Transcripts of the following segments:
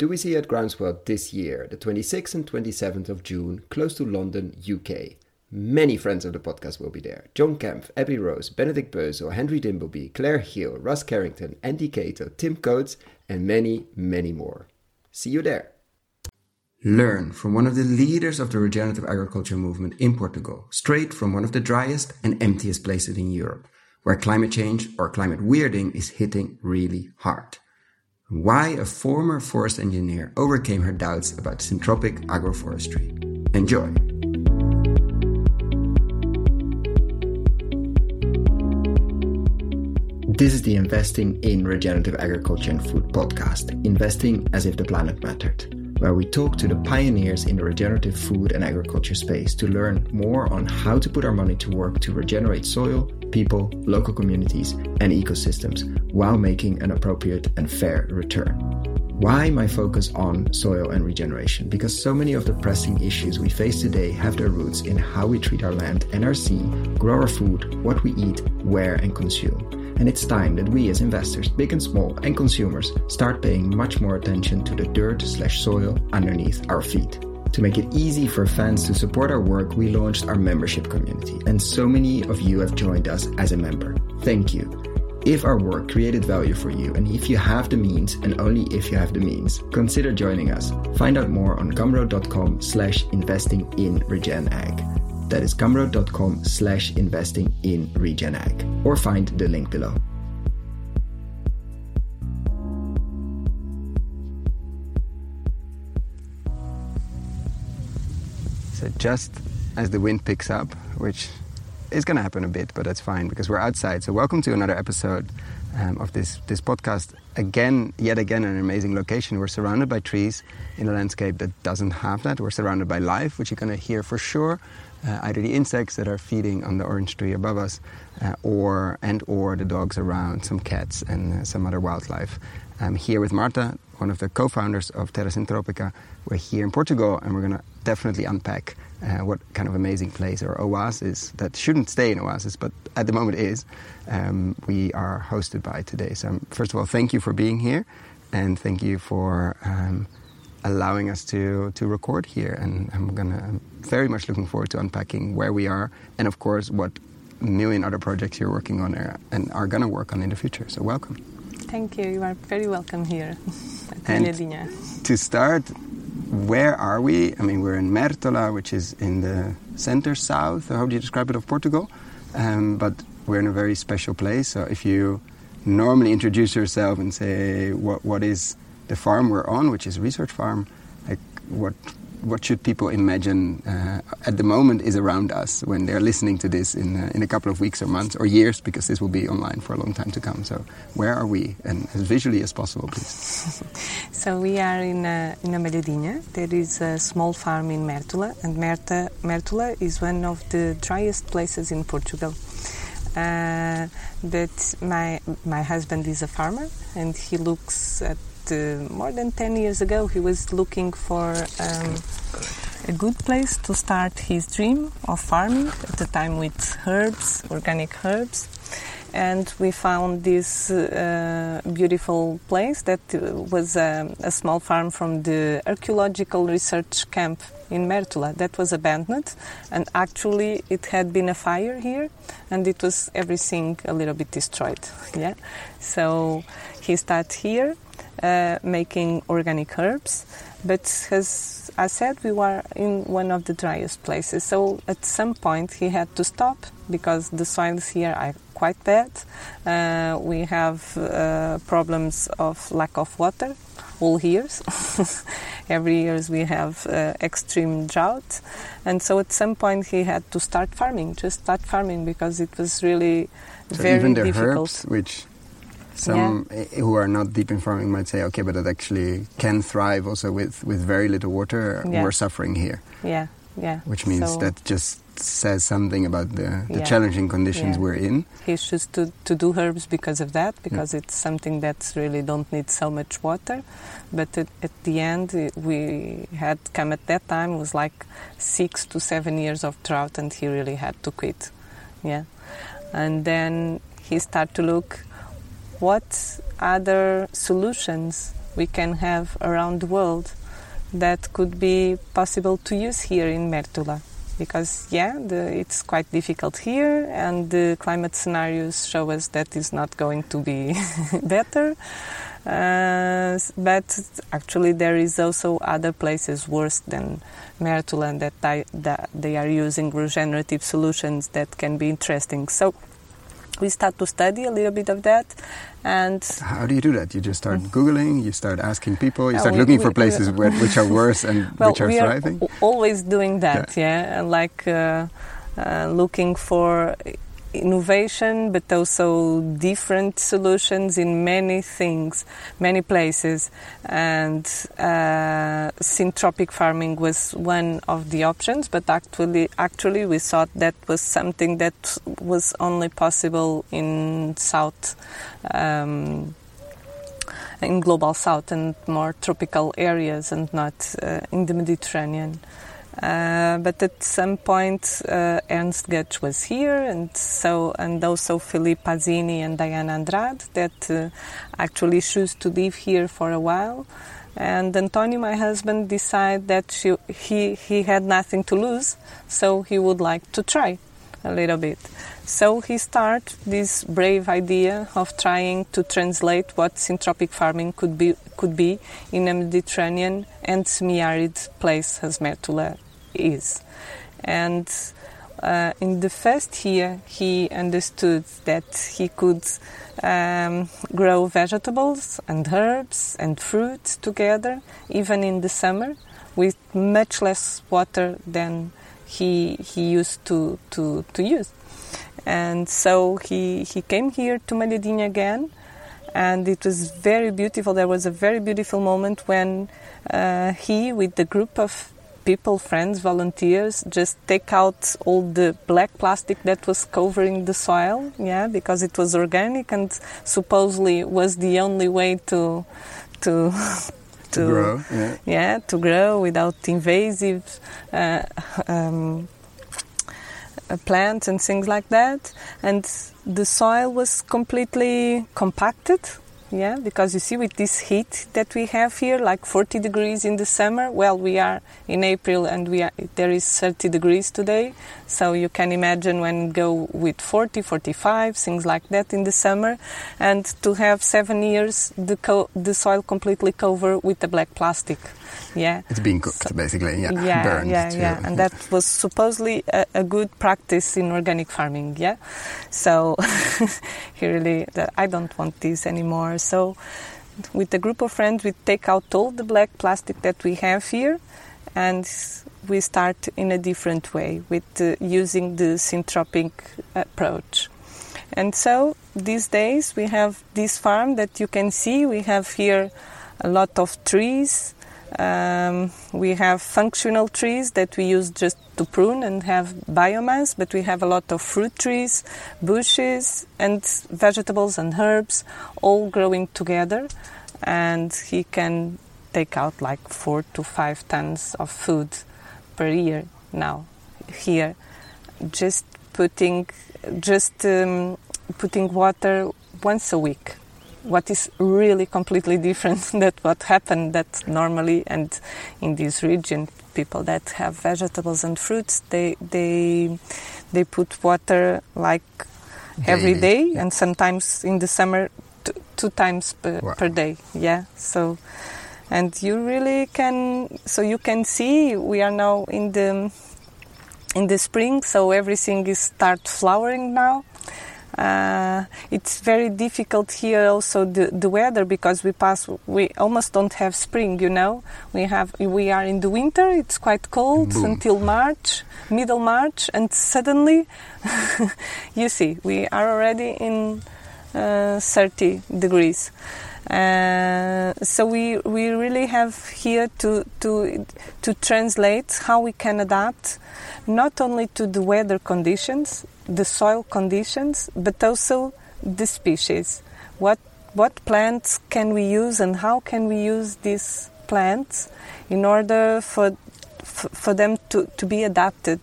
do we see at Groundswell this year, the 26th and 27th of June, close to London, UK. Many friends of the podcast will be there. John Kempf, Abby Rose, Benedict Bösel, Henry Dimbleby, Claire Hill, Russ Carrington, Andy Cato, Tim Coates, and many, many more. See you there. Learn from one of the leaders of the regenerative agriculture movement in Portugal, straight from one of the driest and emptiest places in Europe, where climate change or climate weirding is hitting really hard. Why a former forest engineer overcame her doubts about syntropic agroforestry. Enjoy! This is the Investing in Regenerative Agriculture and Food podcast, investing as if the planet mattered, where we talk to the pioneers in the regenerative food and agriculture space to learn more on how to put our money to work to regenerate soil, people, local communities, and ecosystems while making an appropriate and fair return. Why my focus on soil and regeneration? Because so many of the pressing issues we face today have their roots in how we treat our land and our sea, grow our food, what we eat, where, and consume and it's time that we as investors, big and small, and consumers start paying much more attention to the dirt slash soil underneath our feet. To make it easy for fans to support our work, we launched our membership community, and so many of you have joined us as a member. Thank you. If our work created value for you, and if you have the means, and only if you have the means, consider joining us. Find out more on gumroad.com slash investing in regen ag. That is gumroad.com slash investing in regenag or find the link below. So just as the wind picks up, which is going to happen a bit, but that's fine because we're outside. So welcome to another episode um, of this this podcast. Again, yet again, an amazing location. We're surrounded by trees in a landscape that doesn't have that. We're surrounded by life, which you're going to hear for sure uh, either the insects that are feeding on the orange tree above us, uh, or and or the dogs around, some cats and uh, some other wildlife. I'm here with Marta, one of the co-founders of Terra Sintrópica. We're here in Portugal, and we're going to definitely unpack uh, what kind of amazing place or oasis that shouldn't stay in oasis, but at the moment is. Um, we are hosted by today. So, um, first of all, thank you for being here, and thank you for. Um, allowing us to to record here and I'm gonna very much looking forward to unpacking where we are and, of course, what million other projects you're working on and are going to work on in the future. So, welcome. Thank you. You are very welcome here at and To start, where are we? I mean, we're in Mértola, which is in the center south, how do you describe it, of Portugal? Um, but we're in a very special place. So, if you normally introduce yourself and say what, what is the farm we're on, which is a research farm, like what what should people imagine uh, at the moment is around us when they're listening to this in, uh, in a couple of weeks or months or years because this will be online for a long time to come. So, where are we? And as visually as possible, please. so, we are in, uh, in Malhadinha. There is a small farm in Mértola, and Merta, Mértola is one of the driest places in Portugal. Uh, but my my husband is a farmer, and he looks at more than 10 years ago, he was looking for um, a good place to start his dream of farming, at the time with herbs, organic herbs. And we found this uh, beautiful place that was a, a, small farm from the archaeological research camp in Mértola that was abandoned. And actually, it had been a fire here, and it was everything a little bit destroyed. Yeah, so he started here uh, making organic herbs. But as I said, we were in one of the driest places. So at some point he had to stop because the soils here are quite bad. Uh, we have uh, problems of lack of water all years. Every year we have uh, extreme drought, and so at some point he had to start farming, just start farming because it was really so very even the difficult. herbs, which some yeah. Eh, who are not deep in farming might say, okay, but it actually can thrive also with, with very little water. Yeah. We're suffering here. Yeah, yeah. Which means so that just says something about the, the yeah. challenging conditions we're in. He chooses to, to do herbs because of that, because it's something that really don't need so much water. But at, at the end, eh, we had come at that time, it was like six to seven years of drought, and he really had to quit. Yeah. And then he started to look what other solutions we can have around the world that could be possible to use here in Mértola. Because, yeah, the, it's quite difficult here, and the climate scenarios show us that it's not going to be better. Uh, but actually, there is also other places worse than Mértola that, that they are using regenerative solutions that can be interesting. So, we start to study a little bit of that and how do you do that? You just start googling you start asking people you start we, looking we, for places where, which are worse and well, which are we thriving? are always doing that yeah, yeah? like uh, uh, looking for innovation, but also different solutions in many things, many places. And uh, syntropic farming was one of the options, but actually, actually, we thought that was something that was only possible in South. Um, in global south and more tropical areas and not uh, in the Mediterranean. Uh, but at some point, uh, Ernst Götsch was here, and so and also Felipe Pasini and Dayana Andrade that uh, actually choose to live here for a while. And Antonio, my husband, decided that she, he he had nothing to lose, so he would like to try a little bit. So he started this brave idea of trying to translate what syntropic farming could be could be in a Mediterranean and semi-arid place as Mértola is. And uh, in the first year, he understood that he could um, grow vegetables and herbs and fruits together, even in the summer, with much less water than he he used to to, to use. And so he he came here to Malhadinha again, and it was very beautiful. There was a very beautiful moment when uh, he, with the group of people, friends, volunteers, just take out all the black plastic that was covering the soil, yeah, because it was organic and supposedly was the only way to to to, to grow, yeah. yeah. to grow without invasive uh, um, uh, plants and things like that. And the soil was completely compacted yeah because you see with this heat that we have here like 40 degrees in the summer well we are in april and we are there is 30 degrees today. So you can imagine when go with 40 45 things like that in the summer. And to have seven years the co- the soil completely covered with the black plastic yeah. It's being cooked so, basically yeah. yeah Burned yeah, yeah. and that was supposedly a, a, good practice in organic farming yeah? So he really that i don't want this anymore. So with a group of friends we take out all the black plastic that we have here and we start in a different way with uh, using the syntropic approach. And so these days we have this farm that you can see. We have here a lot of trees um, we have functional trees that we use just to prune and have biomass, but we have a lot of fruit trees, bushes, and vegetables and herbs all growing together. And he can take out like four to five tons of food per year now here, just putting just um, putting water once a week what is really completely different than what happened that normally and in this region people that have vegetables and fruits they they they put water like Daily. every day and sometimes in the summer two, two times per, wow. per day yeah so and you really can so you can see we are now in the in the spring so everything is start flowering now uh, it's very difficult here also the, the weather because we pass we almost don't have spring you know we have we are in the winter it's quite cold Boom. until March middle March and suddenly you see we are already in uh, 30 degrees uh, so we we really have here to to to translate how we can adapt not only to the weather conditions the soil conditions, but also the species. What what plants can we use and how can we use these plants in order for for them to, to be adapted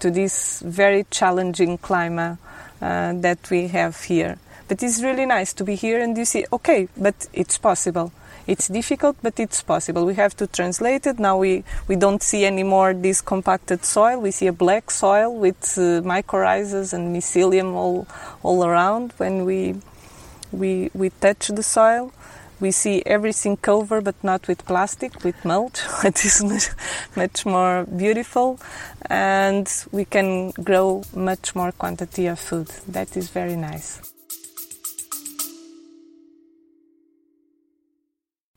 to this very challenging climate uh, that we have here. But it's really nice to be here and you see, okay, but it's possible. It's difficult, but it's possible. We have to translate it. Now we, we don't see anymore this compacted soil. We see a black soil with uh, mycorrhizas and mycelium all, all around when we, we, we touch the soil. We see everything covered, but not with plastic, with mulch. it is much, much more beautiful, and we can grow much more quantity of food. That is very nice.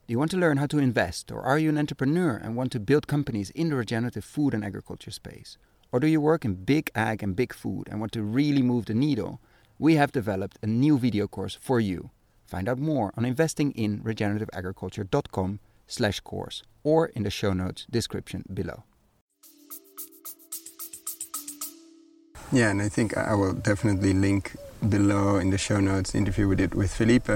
Do you want to learn how to invest, or are you an entrepreneur and want to build companies in the regenerative food and agriculture space? Or do you work in big ag and big food and want to really move the needle? We have developed a new video course for you. Find out more on investinginregenerativeagriculture.com slash course or in the show notes description below. Yeah, and I think I will definitely link below in the show notes the interview we did with Felipe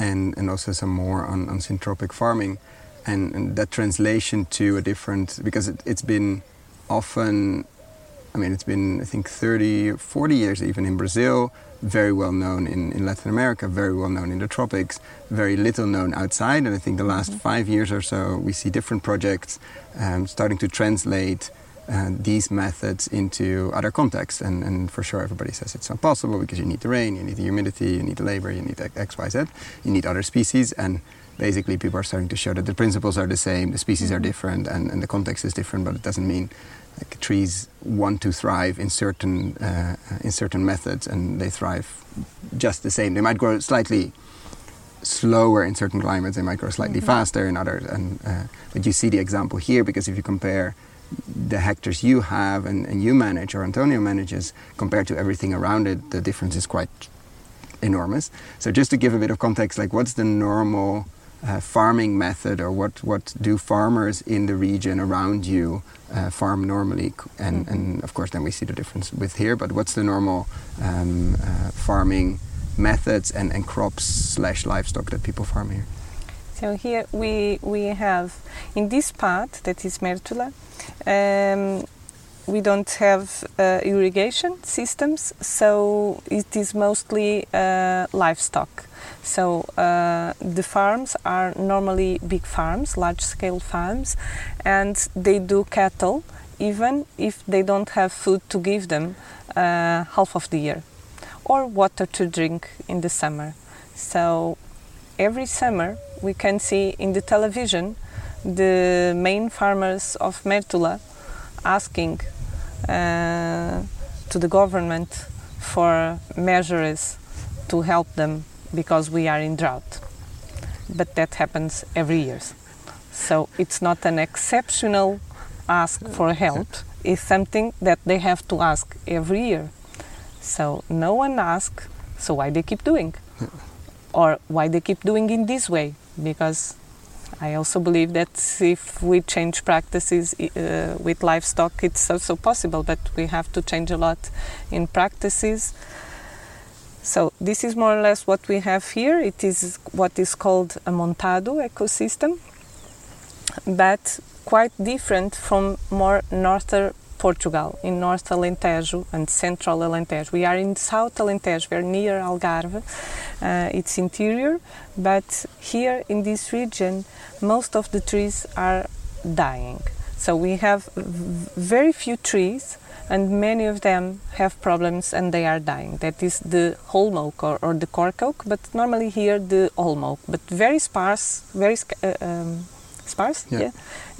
and, and also some more on, on syntropic farming and, and that translation to a different because it, it's been often I mean, it's been, I think, 30, 40 years even in Brazil, very well known in, in Latin America, very well known in the tropics, very little known outside. And I think the last mm-hmm. five years or so, we see different projects um, starting to translate uh, these methods into other contexts. And, and for sure, everybody says it's not possible because you need the rain, you need the humidity, you need the labor, you need X, Y, Z, you need other species. And basically, people are starting to show that the principles are the same, the species mm-hmm. are different, and, and the context is different, but it doesn't mean like trees want to thrive in certain uh, in certain methods, and they thrive just the same. They might grow slightly slower in certain climates. They might grow slightly mm-hmm. faster in others. And uh, but you see the example here because if you compare the hectares you have and, and you manage or Antonio manages compared to everything around it, the difference is quite enormous. So just to give a bit of context, like what's the normal uh, farming method or what, what do farmers in the region around you uh, farm normally and, and of course then we see the difference with here but what's the normal um, uh, farming methods and, and crops slash livestock that people farm here so here we we have in this part that is Mértola um, we don't have uh, irrigation systems so it is mostly uh, livestock so uh, the farms are normally big farms, large scale farms, and they do cattle even if they don't have food to give them uh, half of the year or water to drink in the summer. So every summer we can see in the television the main farmers of Mértola asking uh, to the government for measures to help them because we are in drought. But that happens every year. So it's not an exceptional ask for help, it's something that they have to ask every year. So no one asks, so why they keep doing? Or why they keep doing in this way? Because I also believe that if we change practices uh, with livestock, it's also possible, but we have to change a lot in practices so this is more or less what we have here. It is what is called a montado ecosystem, but quite different from more northern Portugal, in North Alentejo and Central Alentejo. We are in South Alentejo, very near Algarve. Uh, it's interior, but here in this region, most of the trees are dying. So we have very few trees and many of them have problems and they are dying. That is the holm oak or, or the cork oak, but normally here the holm oak, but very sparse, very uh, um, sparse, yeah, yeah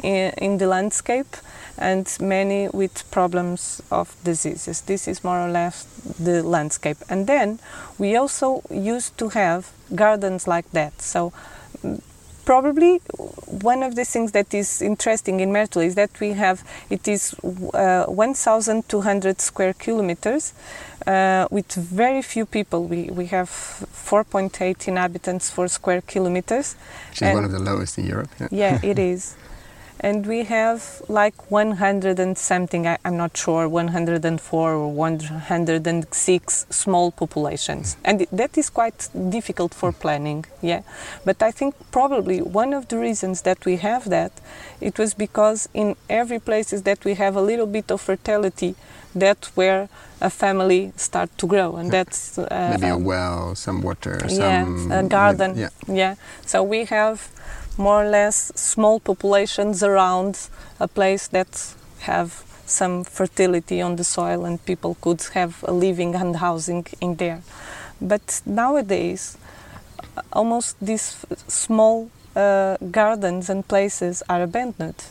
in, in, the landscape, and many with problems of diseases. This is more or less the landscape. And then we also used to have gardens like that. So probably one of the things that is interesting in Mértola is that we have it is uh, 1,200 square kilometers uh, with very few people. We we have 4.8 inhabitants for square kilometers. Which is one of the lowest in Europe. Yeah, yeah it is and we have like 100 and something I, am not sure 104 or 106 small populations. And that is quite difficult for planning yeah. But i think probably one of the reasons that we have that it was because in every places that we have a little bit of fertility that's where a family start to grow, and Yeah. that's uh, Maybe a um, well, some water, yeah, some a garden. Yeah. Yeah. So we have more or less small populations around a place that have some fertility on the soil and people could have a living and housing in there. But nowadays, uh, almost these small uh, gardens and places are abandoned.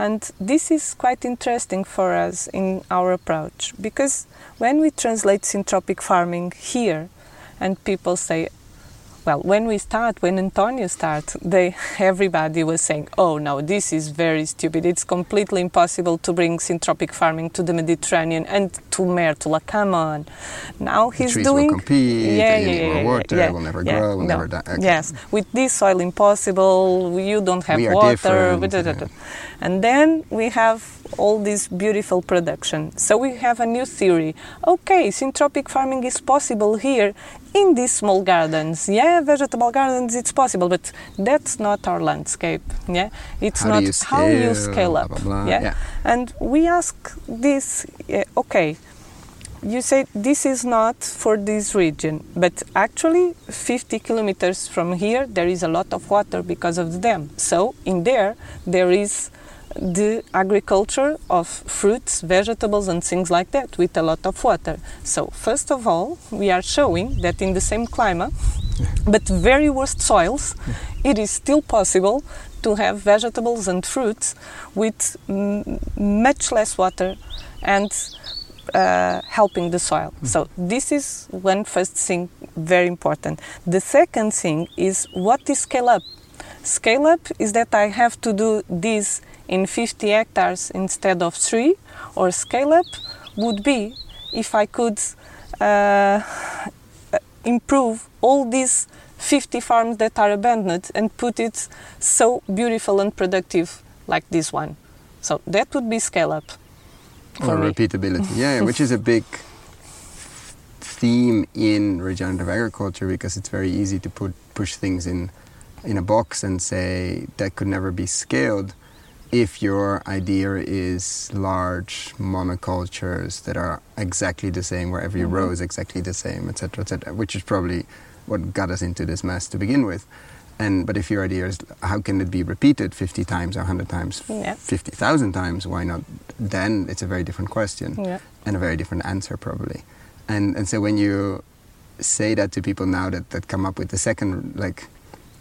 And this is quite interesting for us in our approach because when we translate syntropic farming here and people say, well, when we start, when Antonio started, they everybody was saying, "Oh no, this is very stupid. It's completely impossible to bring syntropic farming to the Mediterranean and to Mértola. Come on." Now The he's trees doing will compete, yeah, yeah, yeah, yeah, water, yeah, will never yeah, grow, will no. never die. Okay. Yes, with this soil impossible. You don't have We are water. da, da. yeah. And then we have all this beautiful production. So we have a new theory. Okay, syntropic farming is possible here in these small gardens. Yeah, vegetable gardens, it's possible, but that's not our landscape. Yeah, it's How not you how you scale, scale blah, up. blah, blah. Yeah? Yeah. and we ask this. okay, you say this is not for this region, but actually 50 kilometers from here there is a lot of water because of the dam. So in there there is the agriculture of fruits, vegetables and things like that with a lot of water. So first of all, we are showing that in the same climate but very worst soils, it is still possible to have vegetables and fruits with m- much less water and uh, helping the soil. So this is one first thing very important. The second thing is what is scale up. Scale up is that I have to do this in 50 hectares instead of three, or scale up would be if I could uh, improve all these 50 farms that are abandoned and put it so beautiful and productive like this one. So that would be scale up for or me. repeatability. Yeah, which is a big theme in regenerative agriculture because it's very easy to put push things in in a box and say that could never be scaled if your idea is large monocultures that are exactly the same where every mm-hmm. row is exactly the same etc etc which is probably what got us into this mess to begin with. And but if your idea is how can it be repeated 50 times or 100 times Yeah. 50,000 times? Why not? Then it's a very different question Yeah. and a very different answer probably. And and so when you say that to people now that that come up with the second like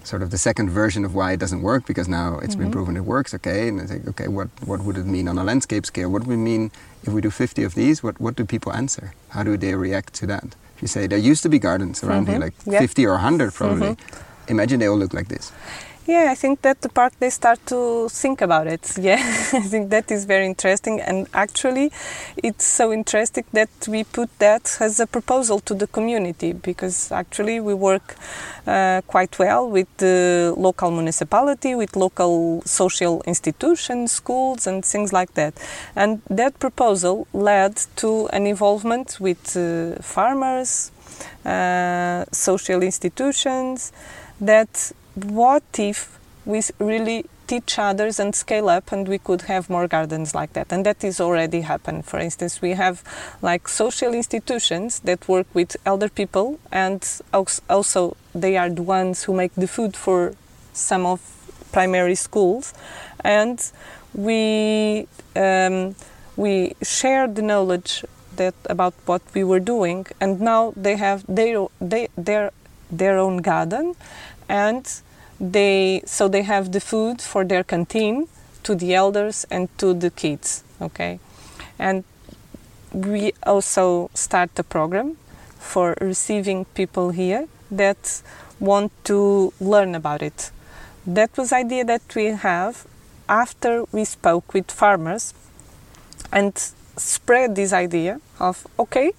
sort of the second version of why it doesn't work because now it's been proven it works okay? And i think okay what what would it mean on a landscape scale? What would it mean if we do 50 of these? What what do people answer? How do they react to that? If you say there used to be gardens around here Mhm. like Yeah. 50 or 100 probably. Imagine they all look like this Yeah, I think that the park they start to think about it. Yeah, I think that is very interesting, and actually, it's so interesting that we put that as a proposal to the community because actually we work uh, quite well with the local municipality, with local social institutions, schools, and things like that. And that proposal led to an involvement with uh, farmers, uh, social institutions that what if we really teach others and scale up and we could have more gardens like that? And that is already happened. For instance we have like social institutions that work with elder people and also they are the ones who make the food for some of primary schools. And we um, we share the knowledge that about what we were doing. And now they have their they, their their own garden and they so they have the food for their canteen to the elders and to the kids okay? And we also start a program for receiving people here that want to learn about it. That was idea that we have after we spoke with farmers and spread this idea of okay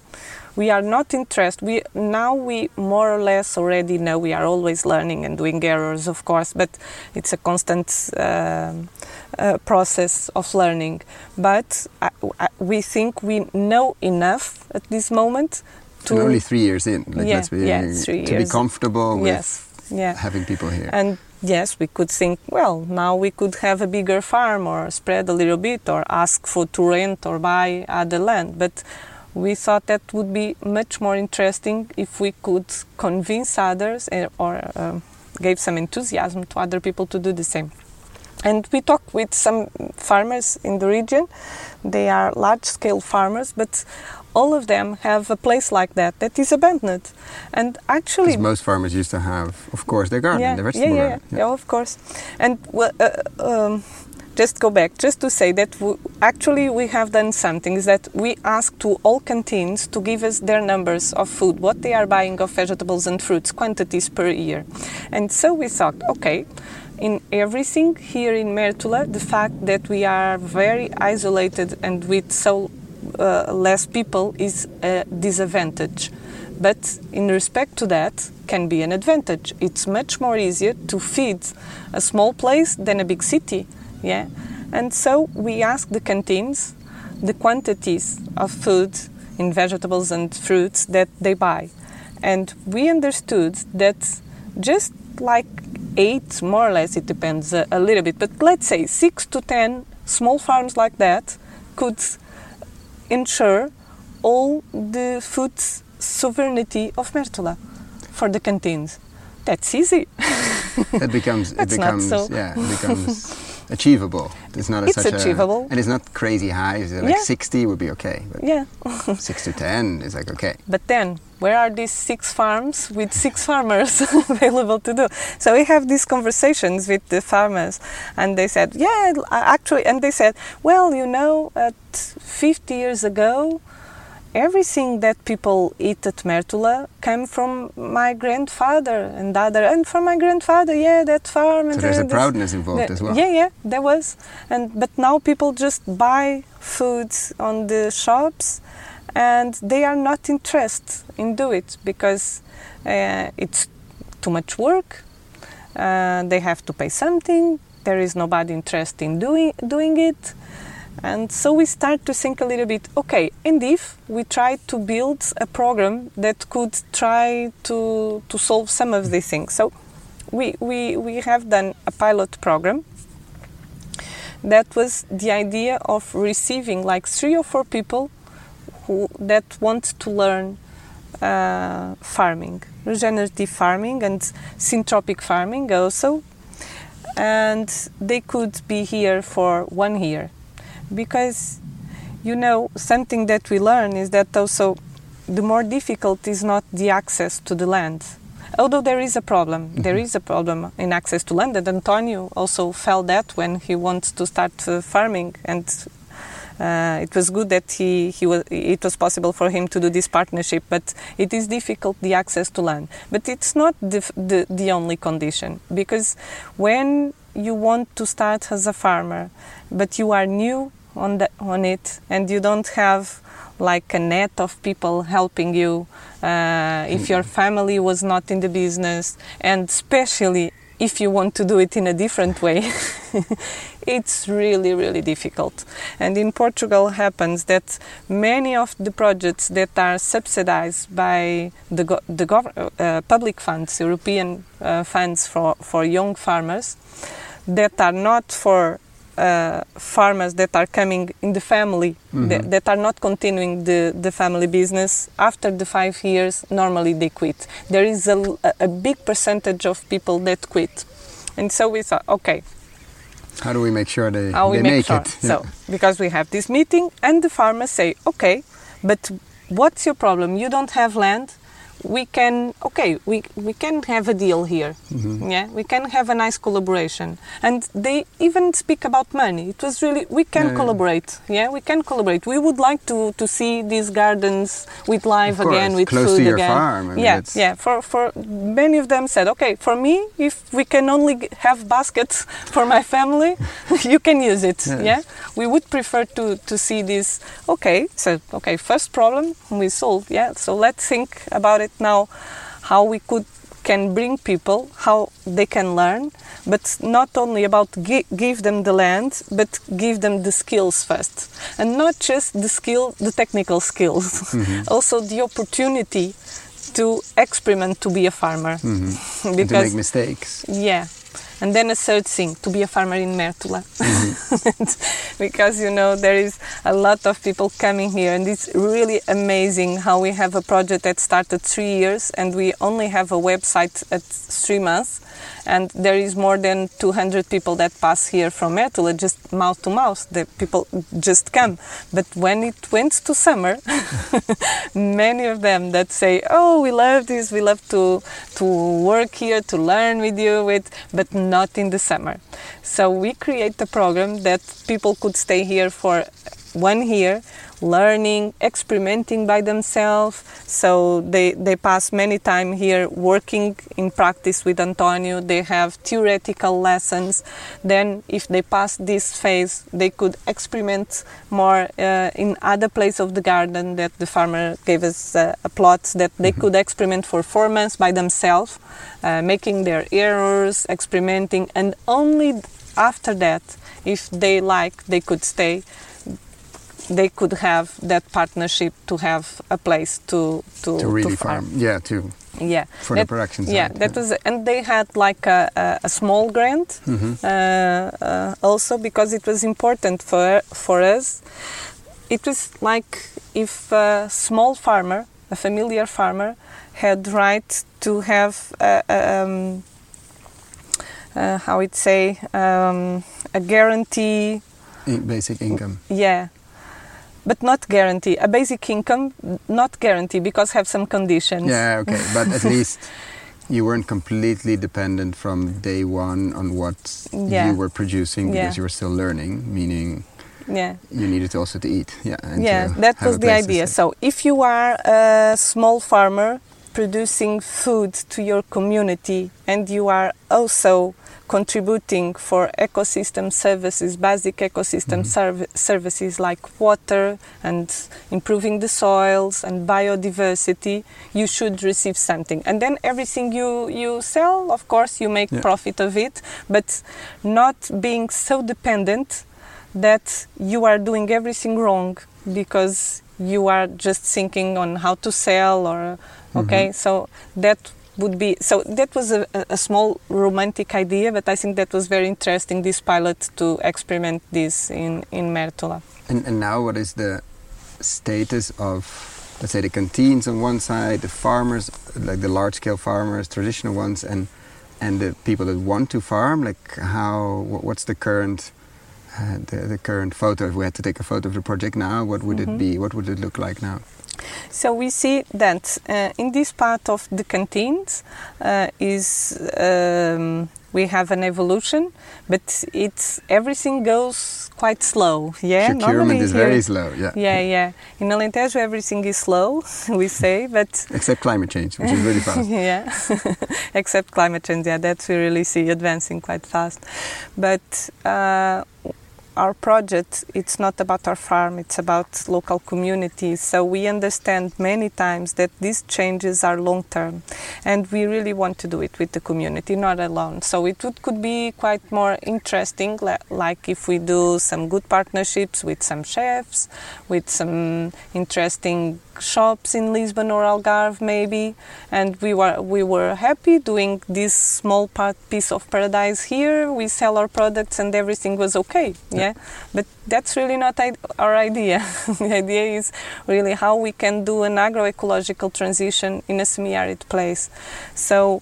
we are not interested we now we more or less already know we are always learning and doing errors of course but it's a constant um uh, process of learning. But I, I, we think we know enough at this moment to and only three years in like Yeah, be yeah, three to be comfortable with yes yeah. having people here. And yes, we could think, well, now we could have a bigger farm or spread a little bit or ask for to rent or buy other land. But we thought that would be much more interesting if we could convince others or uh, gave some enthusiasm to other people to do the same. And we talked with some farmers in the region. They are large scale farmers, but all of them have a place like that that is abandoned. And actually, most farmers used to have, of course, their garden, yeah, their vegetable yeah, yeah, garden. Yeah, yeah, of course. And well, uh, um, just go back, just to say that w- actually we have done something is that we ask to all canteens to give us their numbers of food, what they are buying of vegetables and fruits, quantities per year. And so we thought, okay, in everything here in Mértola, the fact that we are very isolated and with so uh, less people is a disadvantage. But in respect to that, can be an advantage. It's much more easier to feed a small place than a big city. Yeah, and so we ask the canteens the quantities of food in vegetables and fruits that they buy, and we understood that just like eight, more or less, it depends a, a little bit, but let's say six to ten small farms like that could ensure all the food sovereignty of Mértola for the canteens. That's easy. That becomes it becomes so. yeah, it becomes achievable. It's not a, It's such achievable. a and it's not crazy high. Like Yeah. 60 would be okay, but yeah. 6 to 10 is like okay. But then, where are these six farms with six farmers available to do? So we have these conversations with the farmers, and they said, "Yeah, actually," and they said, "Well, you know, at 50 years ago, everything that people eat at Mértola came from my grandfather and other, and from my grandfather, yeah, that farm." So and there's a proudness involved the- as well. Yeah, yeah, there was, and but now people just buy foods on the shops, and they are not interested in do it because uh, it's too much work. Uh, they have to pay something. There is nobody interested in doing doing it. And so we start to think a little bit, okay, and if we try to build a program that could try to, to solve some of these things. So we, we, we have done a pilot program that was the idea of receiving like three or four people who that want to learn uh, farming, regenerative farming and syntropic farming also. And they could be here for one year because you know something that we learn is that also the more difficult is not the access to the land although there is a problem there is a problem in access to land and antonio also felt that when he wants to start uh, farming and uh, it was good that he, he was, it was possible for him to do this partnership, but it is difficult the access to land. But it's not the, the, the only condition because when you want to start as a farmer, but you are new on the, on it. And you don't have like a net of people helping you uh, if your family was not in the business. And especially if you want to do it in a different way it's really really difficult. And in portugal happens that many of the projects that are subsidized by the, go- the gov- uh, public funds european uh, funds for, for young farmers that are not for uh, farmers that are coming in the family that, that are not continuing the, the family business. After the five years normally they quit. There is a, a big percentage of people that quit. And so we thought okay. How do we make sure they, how we they make, make, sure. it? so because we have this meeting and the farmers say okay but what's your problem? You don't have land we can okay we we can have a deal here. Mm-hmm. yeah we can have a nice collaboration. And they even speak about money. It was really we can Yeah, yeah. collaborate. Yeah we can collaborate. We would like to to see these gardens with life course, again with close food to your again. farm, I mean, yeah yeah for for many of them said okay for me if we can only have baskets for my family you can use it. Yes. yeah we would prefer to to see this. Okay so okay first problem we solved. Yeah so let's think about it now how we could can bring people how they can learn but not only about gi- give them the land but give them the skills first. And not just the skill the technical skills mm-hmm. also the opportunity to experiment to be a farmer. Mm-hmm. And to make mistakes. yeah And then a third thing, to be a farmer in Mértola. Mm-hmm. because, you know, there is a lot of people coming here and it's really amazing how we have a project that started three years and we only have a website at three months and there is more than 200 people that pass here from Mértola, just mouth to mouth. The people just come. But when it went to summer, many of them that say, "Oh, we love this. We love to to work here, to learn with you, with," but not in the summer. So we create a program that people could stay here for one year learning, experimenting by themselves. So they, they pass many time here working in practice with Antonio. They have theoretical lessons. Then if they pass this phase, they could experiment more uh, in other place of the garden that the farmer gave us uh, a plot that they mm-hmm. could experiment for four months by themselves, uh, making their errors, experimenting, and only after that, if they like, they could stay they could have that partnership to have a place to to, to really to farm. farm. Yeah, to yeah for that, the production side. Yeah, that yeah. was and they had like a, a, a small grant mm-hmm. uh, uh, also because it was important for for us. It was like if a small farmer, a familiar farmer, had right to have a, um, uh, how it say um, a guarantee. basic income. Yeah, but not guarantee. A basic income, not guarantee because have some conditions. Yeah, okay, but at least you weren't completely dependent from day one on what yeah. you were producing because yeah. you were still learning, meaning yeah. you needed also to eat. Yeah, yeah, that was the idea. So if you are a small farmer producing food to your community and you are also contributing for ecosystem services, basic ecosystem mm-hmm. serv- services like water and improving the soils and biodiversity, you should receive something. And then everything you, you sell, of course, you make yeah. profit of it, but not being so dependent that you are doing everything wrong because you are just thinking on how to sell or okay mm-hmm. so that would be so that was a, a, small romantic idea but i think that was very interesting this pilot to experiment this in in mértola and, and now what is the status of let's say the canteens on one side the farmers like the large scale farmers traditional ones and and the people that want to farm? Like how what's the current uh, the, the current photo? If we had to take a photo of the project now what would mm-hmm. it be? What would it look like now so we see that uh, in this part of the canteens uh, is um, we have an evolution, but it's everything goes quite slow. Yeah, procurement Normally is here, very slow. Yeah, yeah, yeah. In Alentejo, everything is slow. We say, but except climate change, which is really fast. yeah, except climate change. Yeah, that we really see advancing quite fast. But uh, our project it's not about our farm it's about local communities so we understand many times that these changes are long term and we really want to do it with the community not alone. So it would, could be quite more interesting like if we do some good partnerships with some chefs with some interesting shops in Lisbon or Algarve maybe. And we were we were happy doing this small part piece of paradise here. We sell our products and everything was okay yeah but that's really not our idea. The idea is really how we can do an agroecological transition in a semi-arid place. So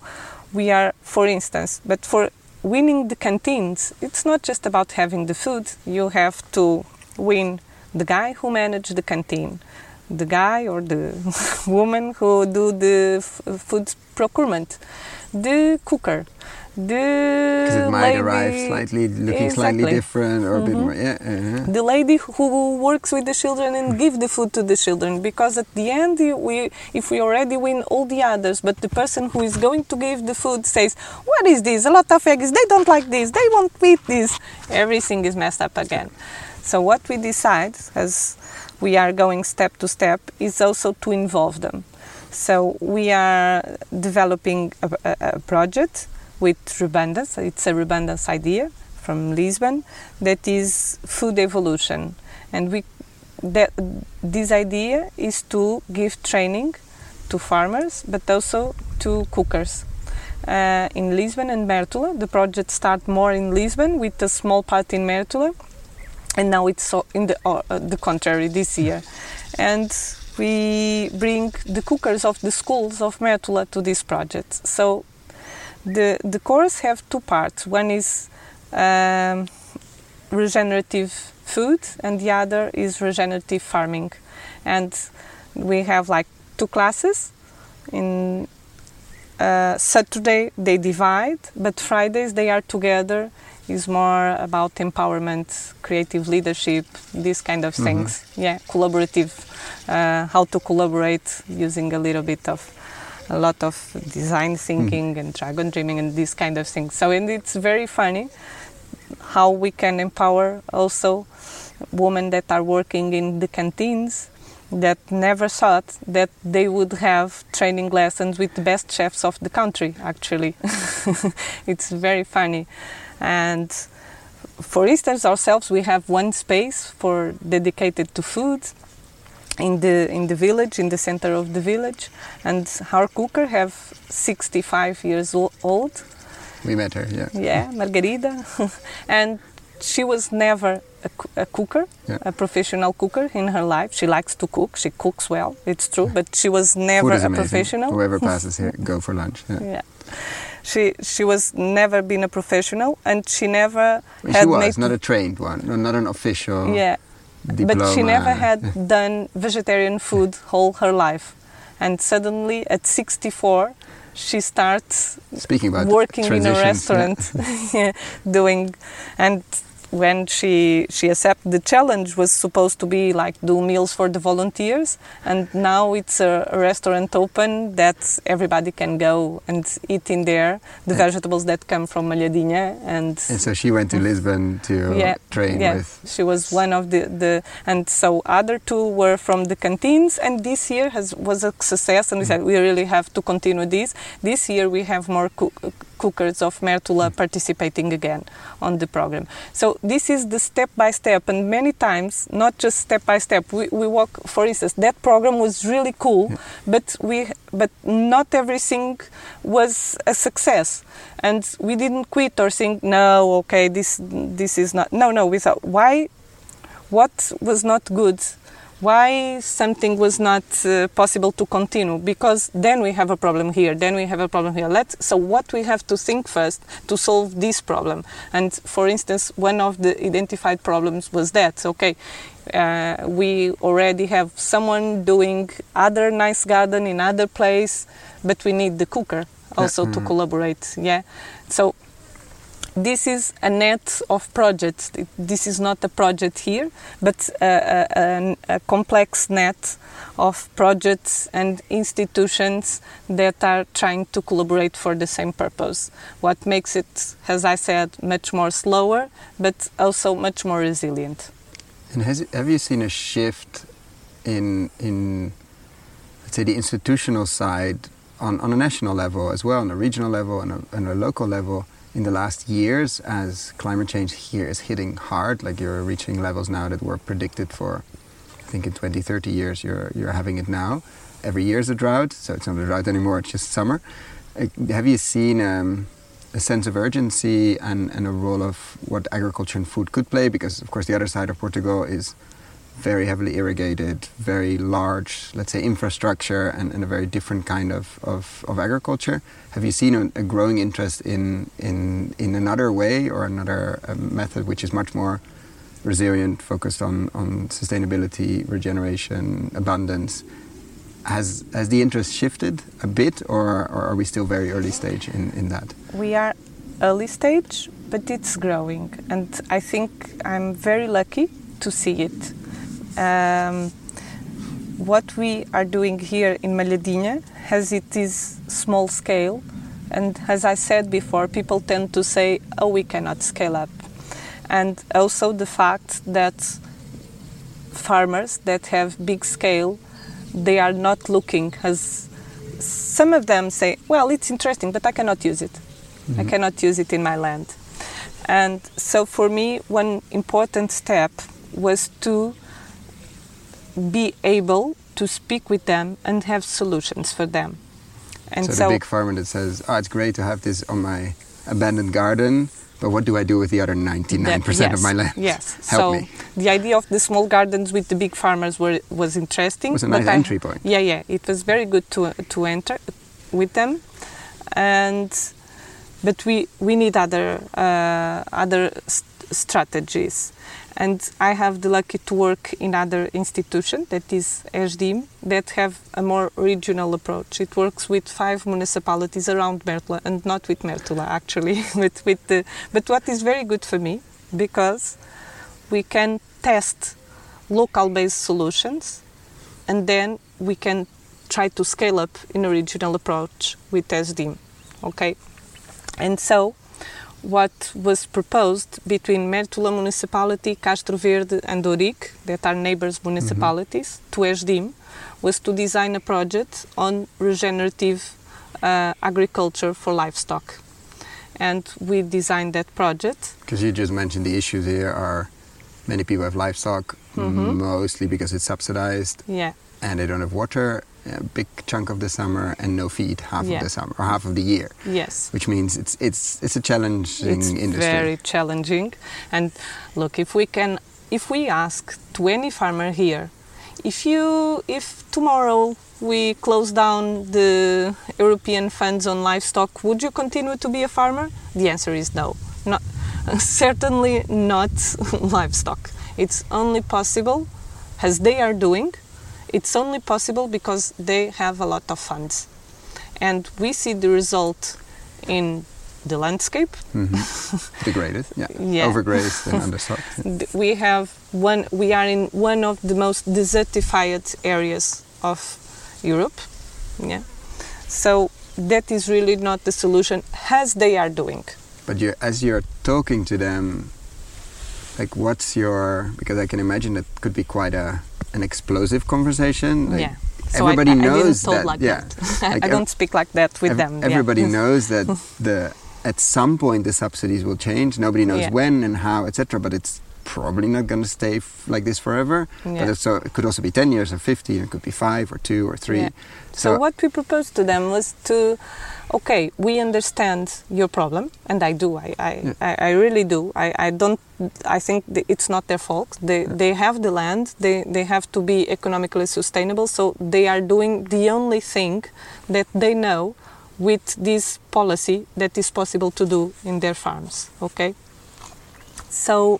we are for instance but for winning the canteens it's not just about having the food. You have to win the guy who managed the canteen the guy or the woman who do the food procurement, the cooker, the because it might lady, arrive slightly looking exactly. slightly different or mm-hmm. a bit mm-hmm. more yeah uh-huh. the lady who works with the children and give the food to the children because at the end we if we already win all the others but the person who is going to give the food says what is this a lot of eggs they don't like this they won't eat this everything is messed up again so what we decide as we are going step to step is also to involve them. So we are developing a, a, a project with Rebundas. It's a Rebundas idea from Lisbon that is food evolution, and we that this idea is to give training to farmers, but also to cookers. uh, in Lisbon and Mértola. The project started more in Lisbon with a small part in Mértola, and now it's in the uh, the contrary this year. And we bring the cookers of the schools of Mértola to this project. So the the course have two parts. One is um, regenerative food, and the other is regenerative farming. And we have like two classes. In uh, Saturday they divide, but Fridays they are together. Is more about empowerment, creative leadership, these kind of things. Mm-hmm. Yeah, collaborative, uh, how to collaborate using a little bit of a lot of design thinking mm. and dragon dreaming and these kind of things. So and it's very funny how we can empower also women that are working in the canteens that never thought that they would have training lessons with the best chefs of the country actually it's very funny and for instance ourselves we have one space for dedicated to food in the in the village in the center of the village and our cooker have 65 years old we met her yeah yeah margarida and she was never a, a cooker, yeah. a professional cooker in her life. She likes to cook. She cooks well. It's true, but she was never a professional. Whoever passes here, go for lunch. Yeah. yeah. She she was never been a professional, and she never. She was not a trained one, not an official. Yeah, diploma. but she never had done vegetarian food whole her life, and suddenly at 64 she starts speaking about working in a restaurant yeah. doing and when she she accepted the challenge was supposed to be like do meals for the volunteers. And now it's a, a restaurant open that everybody can go and eat in there the vegetables that come from Malhadinha and, and so she went to Lisbon to yeah, train yeah. with she was one of the, the and so other two were from the canteens. And this year has was a success. And we mm. said we really have to continue this. This year we have more cook, cookers of Mértola participating again on the program. So this is the step by step, and many times, not just step by step. We, we walk, for instance, that program was really cool, yeah. but we but not everything was a success, and we didn't quit or think, no, okay, this this is not. No, no, we thought, why? What was not good? Why something was not uh, possible to continue because then we have a problem here then we have a problem here let so what we have to think first to solve this problem and for instance one of the identified problems was that okay uh, we already have someone doing other nice garden in other place but we need the cooker also yeah. mm. to collaborate yeah so this is a net of projects. This is not a project here, but uh, uh, a, a, a, complex net of projects and institutions that are trying to collaborate for the same purpose. What makes it, as I said, much more slower, but also much more resilient. And has, have you seen a shift in, in, let's say, the institutional side on, on a national level as well, on a regional level, and a, on a local level? In the last years as climate change here is hitting hard like you're reaching levels now that were predicted for i think in 20 30 years you're you're having it now. Every year is a drought so it's not a drought anymore it's just summer. Have you seen um, a sense of urgency and, and a role of what agriculture and food could play? Because of course the other side of portugal is very heavily irrigated, very large, let's say, infrastructure and, and a very different kind of, of, of agriculture. Have you seen a, a, growing interest in, in, in another way or another uh, method which is much more resilient, focused on, on sustainability, regeneration, abundance? Has, has the interest shifted a bit or, or are we still very early stage in, in that? We are early stage, but it's growing. And I think I'm very lucky to see it um, what we are doing here in Malhadinha, as it is small scale, and as I said before, people tend to say, oh, we cannot scale up. And also the fact that farmers that have big scale, they are not looking as some of them say, well, it's interesting, but I cannot use it. Mm-hmm. I cannot use it in my land. And so for me, one important step was to be able to speak with them and have solutions for them. And so, so, the big farmer that says, "Oh, it's great to have this on my abandoned garden, but what do I do with the other 99% that- of my land? Yes. Help so me." the idea of the small gardens with the big farmers were was interesting. Was a nice I- entry point. Yeah, yeah. It was very good to to enter with them, and but we we need other uh, other st- strategies. And I have the lucky to work in other institution that is ESDIM that have a more regional approach. It works with five municipalities around Mértola and not with Mértola actually, but with the but what is very good for me because we can test local based solutions and then we can try to scale up in a regional approach with ESDIM. Okay? And so what was proposed between Mértola municipality, Castro Verde and Ourique, that are neighbors municipalities, to ESDIM, was to design a project on regenerative uh, agriculture for livestock. And we designed that project. Because you just mentioned the issues here are many people have livestock, Mhm. mostly because it's subsidized Yeah, and they don't have water a big chunk of the summer and no feed half Yeah. of the summer or half of the year, yes. which means it's it's it's a challenging it's industry. very challenging and look if we can if we ask to any farmer here if you if tomorrow we close down the european funds on livestock would you continue to be a farmer the answer is no not certainly not livestock it's only possible as they are doing it's only possible because they have a lot of funds and we see the result in the landscape Mhm. Degraded, yeah. Yeah. Overgrazed and understocked. Th- we have one we are in one of the most desertified areas of Europe yeah so that is really not the solution as they are doing But you, as you're talking to them, like, what's your? Because I can imagine that could be quite a an explosive conversation. Like, yeah so everybody I, I, knows I that. like yeah, that Like I don't speak like that with ev- them yeah. Everybody knows that the at some point the subsidies will change. Nobody knows Yeah. when and how, etc. But it's probably not going to stay f- like this forever. Yeah. But so it could also be ten years or fifty, and it could be five or two or three. Yeah. So, what we proposed to them was to, okay, we understand your problem, and I do. I, I, Yeah. I, I really do. I, I don't. I think it's not their fault. They they have the land. They they have to be economically sustainable. So they are doing the only thing that they know with this policy that is possible to do in their farms. Okay. So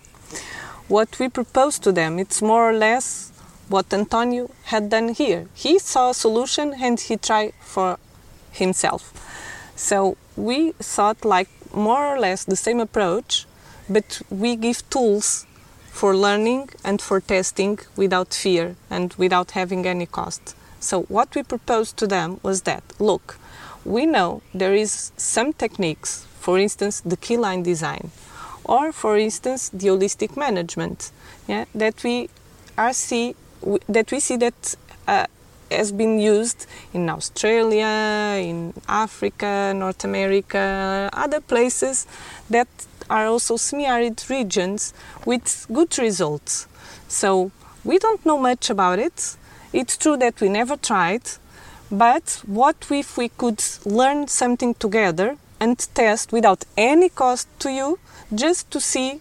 what we propose to them, it's more or less what Antonio had done here. He saw a solution and he tried for himself. So we thought like more or less the same approach, but we give tools for learning and for testing without fear and without having any cost. So what we proposed to them was that look, we know there is some techniques, for instance, the key line design, or for instance, the holistic management, yeah, that we are see that we see that uh, has been used in Australia, in Africa, North America, other places that are also semi-arid regions with good results. So we don't know much about it. It's true that we never tried, but what if we could learn something together and test without any cost to you, just to see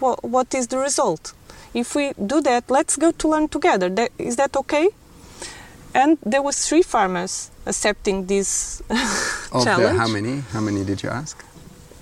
what, what is the result? If we do that, let's go to learn together. That, is that okay? And there was three farmers accepting this Of the, challenge. how many? How many did you ask?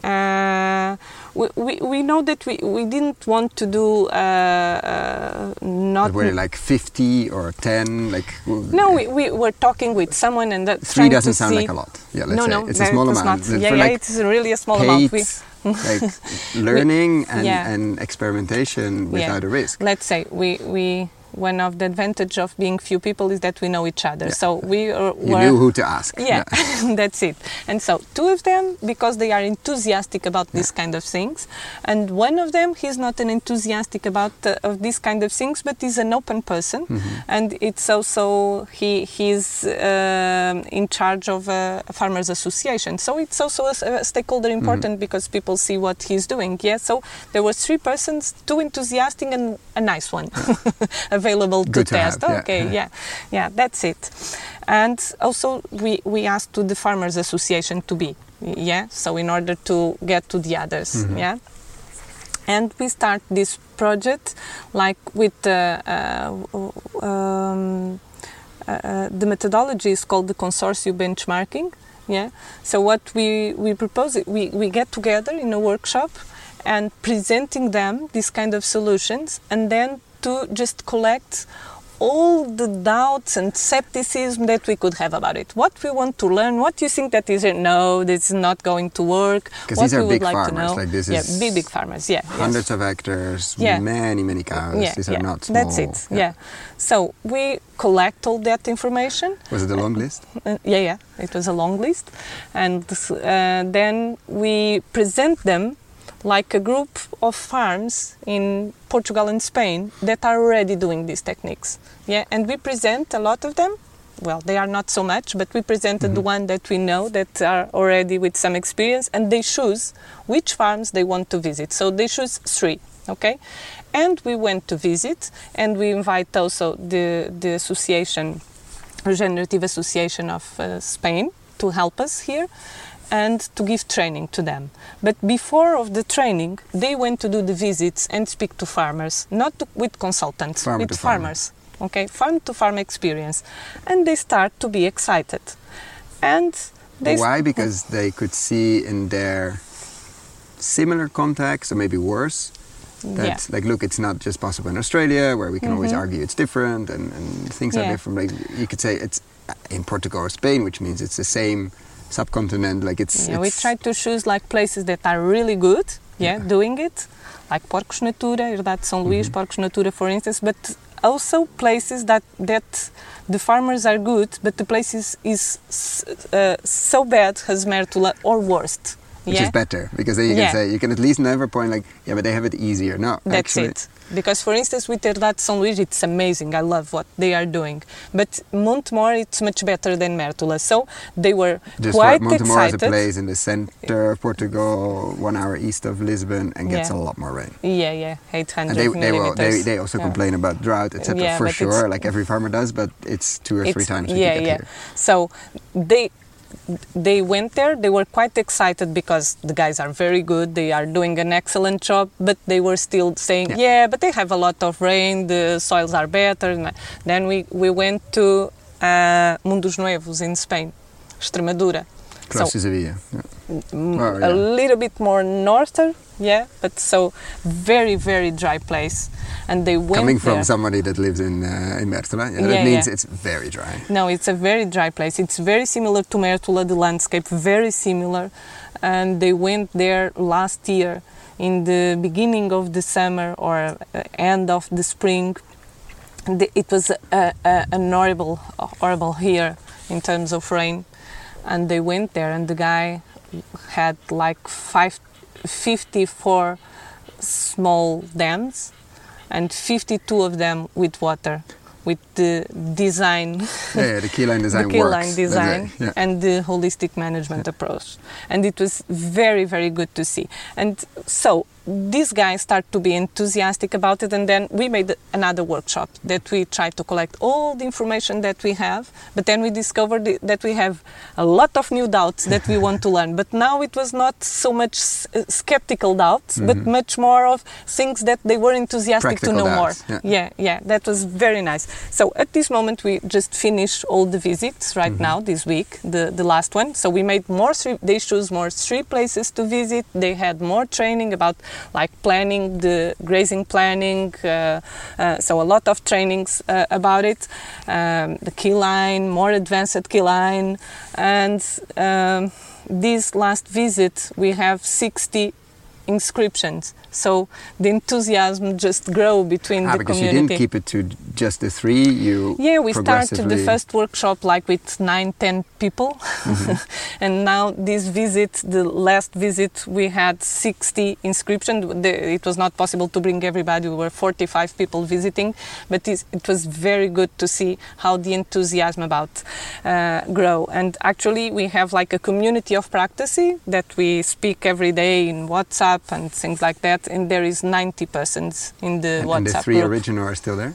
Uh, we, we, we know that we, we didn't want to do uh, uh, not Were like 50 or 10? Like no we, we were talking with someone and that three doesn't sound see like a lot. Yeah, let's no say no it's a small was amount. not, yeah, yeah like it's really a small amount we, like learning and, yeah. and experimentation Yeah. without a risk. let's say we, we one of the advantage of being few people is that we know each other Yeah. so we uh, You knew who to ask. yeah, that's it. And so two of them, because they are enthusiastic about these kind of things, and one of them, he's not an enthusiastic about uh, of these kind of things, but he's an open person, and it's also he he's um in charge of a, a farmers association. So it's also a, a stakeholder important because people see what he's doing. Yeah. So there was three persons, two enthusiastic and a nice one available to Good to test. have, yeah. okay. Yeah. yeah, that's it. and also we we asked to the farmers association to be yeah so in order to get to the others Mhm. yeah and we start this project like with the uh, um, uh, the methodology is called the consortium benchmarking yeah so what we we propose we we get together in a workshop and presenting them these kind of solutions and then to just collect all the doubts and skepticism that we could have about it. What we want to learn, what you think that is no, this is not going to work. Because what these are we would big like farmers, to know. like this yeah, is big big farmers. Yeah, yes. Hundreds of hectares, Yeah. many, many cows. Yeah, These yeah. are not small. That's it. Yeah. So we collect all that information. Was it a long list? Uh, yeah, yeah. It was a long list, and uh, then we present them like a group of farms in Portugal and Spain that are already doing these techniques. Yeah, and we present a lot of them. Well, they are not so much, but we presented the one that we know that are already with some experience, and they choose which farms they want to visit. So they choose three, okay? And we went to visit, and we invite also the the association, Regenerative Association of uh, Spain, to help us here and to give training to them. But before of the training, they went to do the visits and speak to farmers, not to, with consultants, Farmer with farmers. Okay, farm to farm experience, and they start to be excited, and they Why? Because they could see in their similar contacts, or maybe worse, that yeah. like look, it's not just possible in Australia, where we can always Mhm. argue it's different and, and things are different. Like you could say it's in Portugal or Spain, which means it's the same subcontinent. Like it's, Yeah, we it's try to choose like places that are really good, yeah, Yeah. doing it, like Porcus Natura, Herdade de São Luís, Mhm. Porcus Natura, for instance, but also places that that the farmers are good, but the place is, is uh, so bad as Mértola or worst. which yeah, is better because then you can say you can at least never point like yeah, but they have it easier. No, that's actually, it. Because, for instance, with Herdade de São Luís, it's amazing. I love what they are doing. But Montemor, it's much better than Mértola. So they were Just quite Montemor is a place in the center of Portugal, one hour east of Lisbon, and gets Yeah. a lot more rain. Yeah, yeah, 800 And they, they, will, they, they also Yeah. complain about drought, etc. Yeah, for sure, like every farmer does, but it's two or three times yeah, yeah. here. So they they went there. They were quite excited because the guys are very good. They are doing an excellent job, but they were still saying, Yeah. "Yeah, but they have a lot of rain. The soils are better." Then we we went to uh, Mundos Nuevos in Spain, Extremadura. So to Sevilla. Yeah. Oh, a little bit more northern, yeah, but so very very dry place. And they went Coming from there. somebody that lives in uh, in Mértola, yeah, Yeah, that means yeah. it's very dry. No, it's a very dry place. It's very similar to Mértola, the landscape, very similar. And they went there last year in the beginning of the summer or uh, end of the spring. It was a, a, an horrible, horrible here in terms of rain. And they went there, and the guy had like five, 54 small dams and 52 of them with water with the design Yeah, yeah, the keyline design the key works. line design yeah. and the holistic management approach and it was very very good to see and so these guys start to be enthusiastic about it and then we made another workshop that we tried to collect all the information that we have but then we discovered that we have a lot of new doubts that we want to learn but now it was not so much s- uh, skeptical doubts but much more of things that they were enthusiastic to Mm-hmm. Know doubts, more yeah. yeah, yeah, that was very nice. So at this moment, we just finished all the visits right Mm-hmm. now this week, the the last one. So we made more. Three, they chose more three places to visit. They had more training about like planning, the grazing planning. Uh, uh, so a lot of trainings uh, about it. Um, the key line, more advanced key line, and um, this last visit we have 60 inscriptions. So the enthusiasm just grow between Ah, the because community. you didn't keep it to just the three. You Yeah, we started the first workshop like with nine, ten people, Mm-hmm. and now this visit, the last visit, we had 60 inscriptions. It was not possible to bring everybody. We were 45 people visiting, but it, it was very good to see how the enthusiasm about uh, grow. And actually, we have like a community of practice that we speak every day in WhatsApp and things like that. And there is 90 persons in the and, WhatsApp and the three group. original are still there.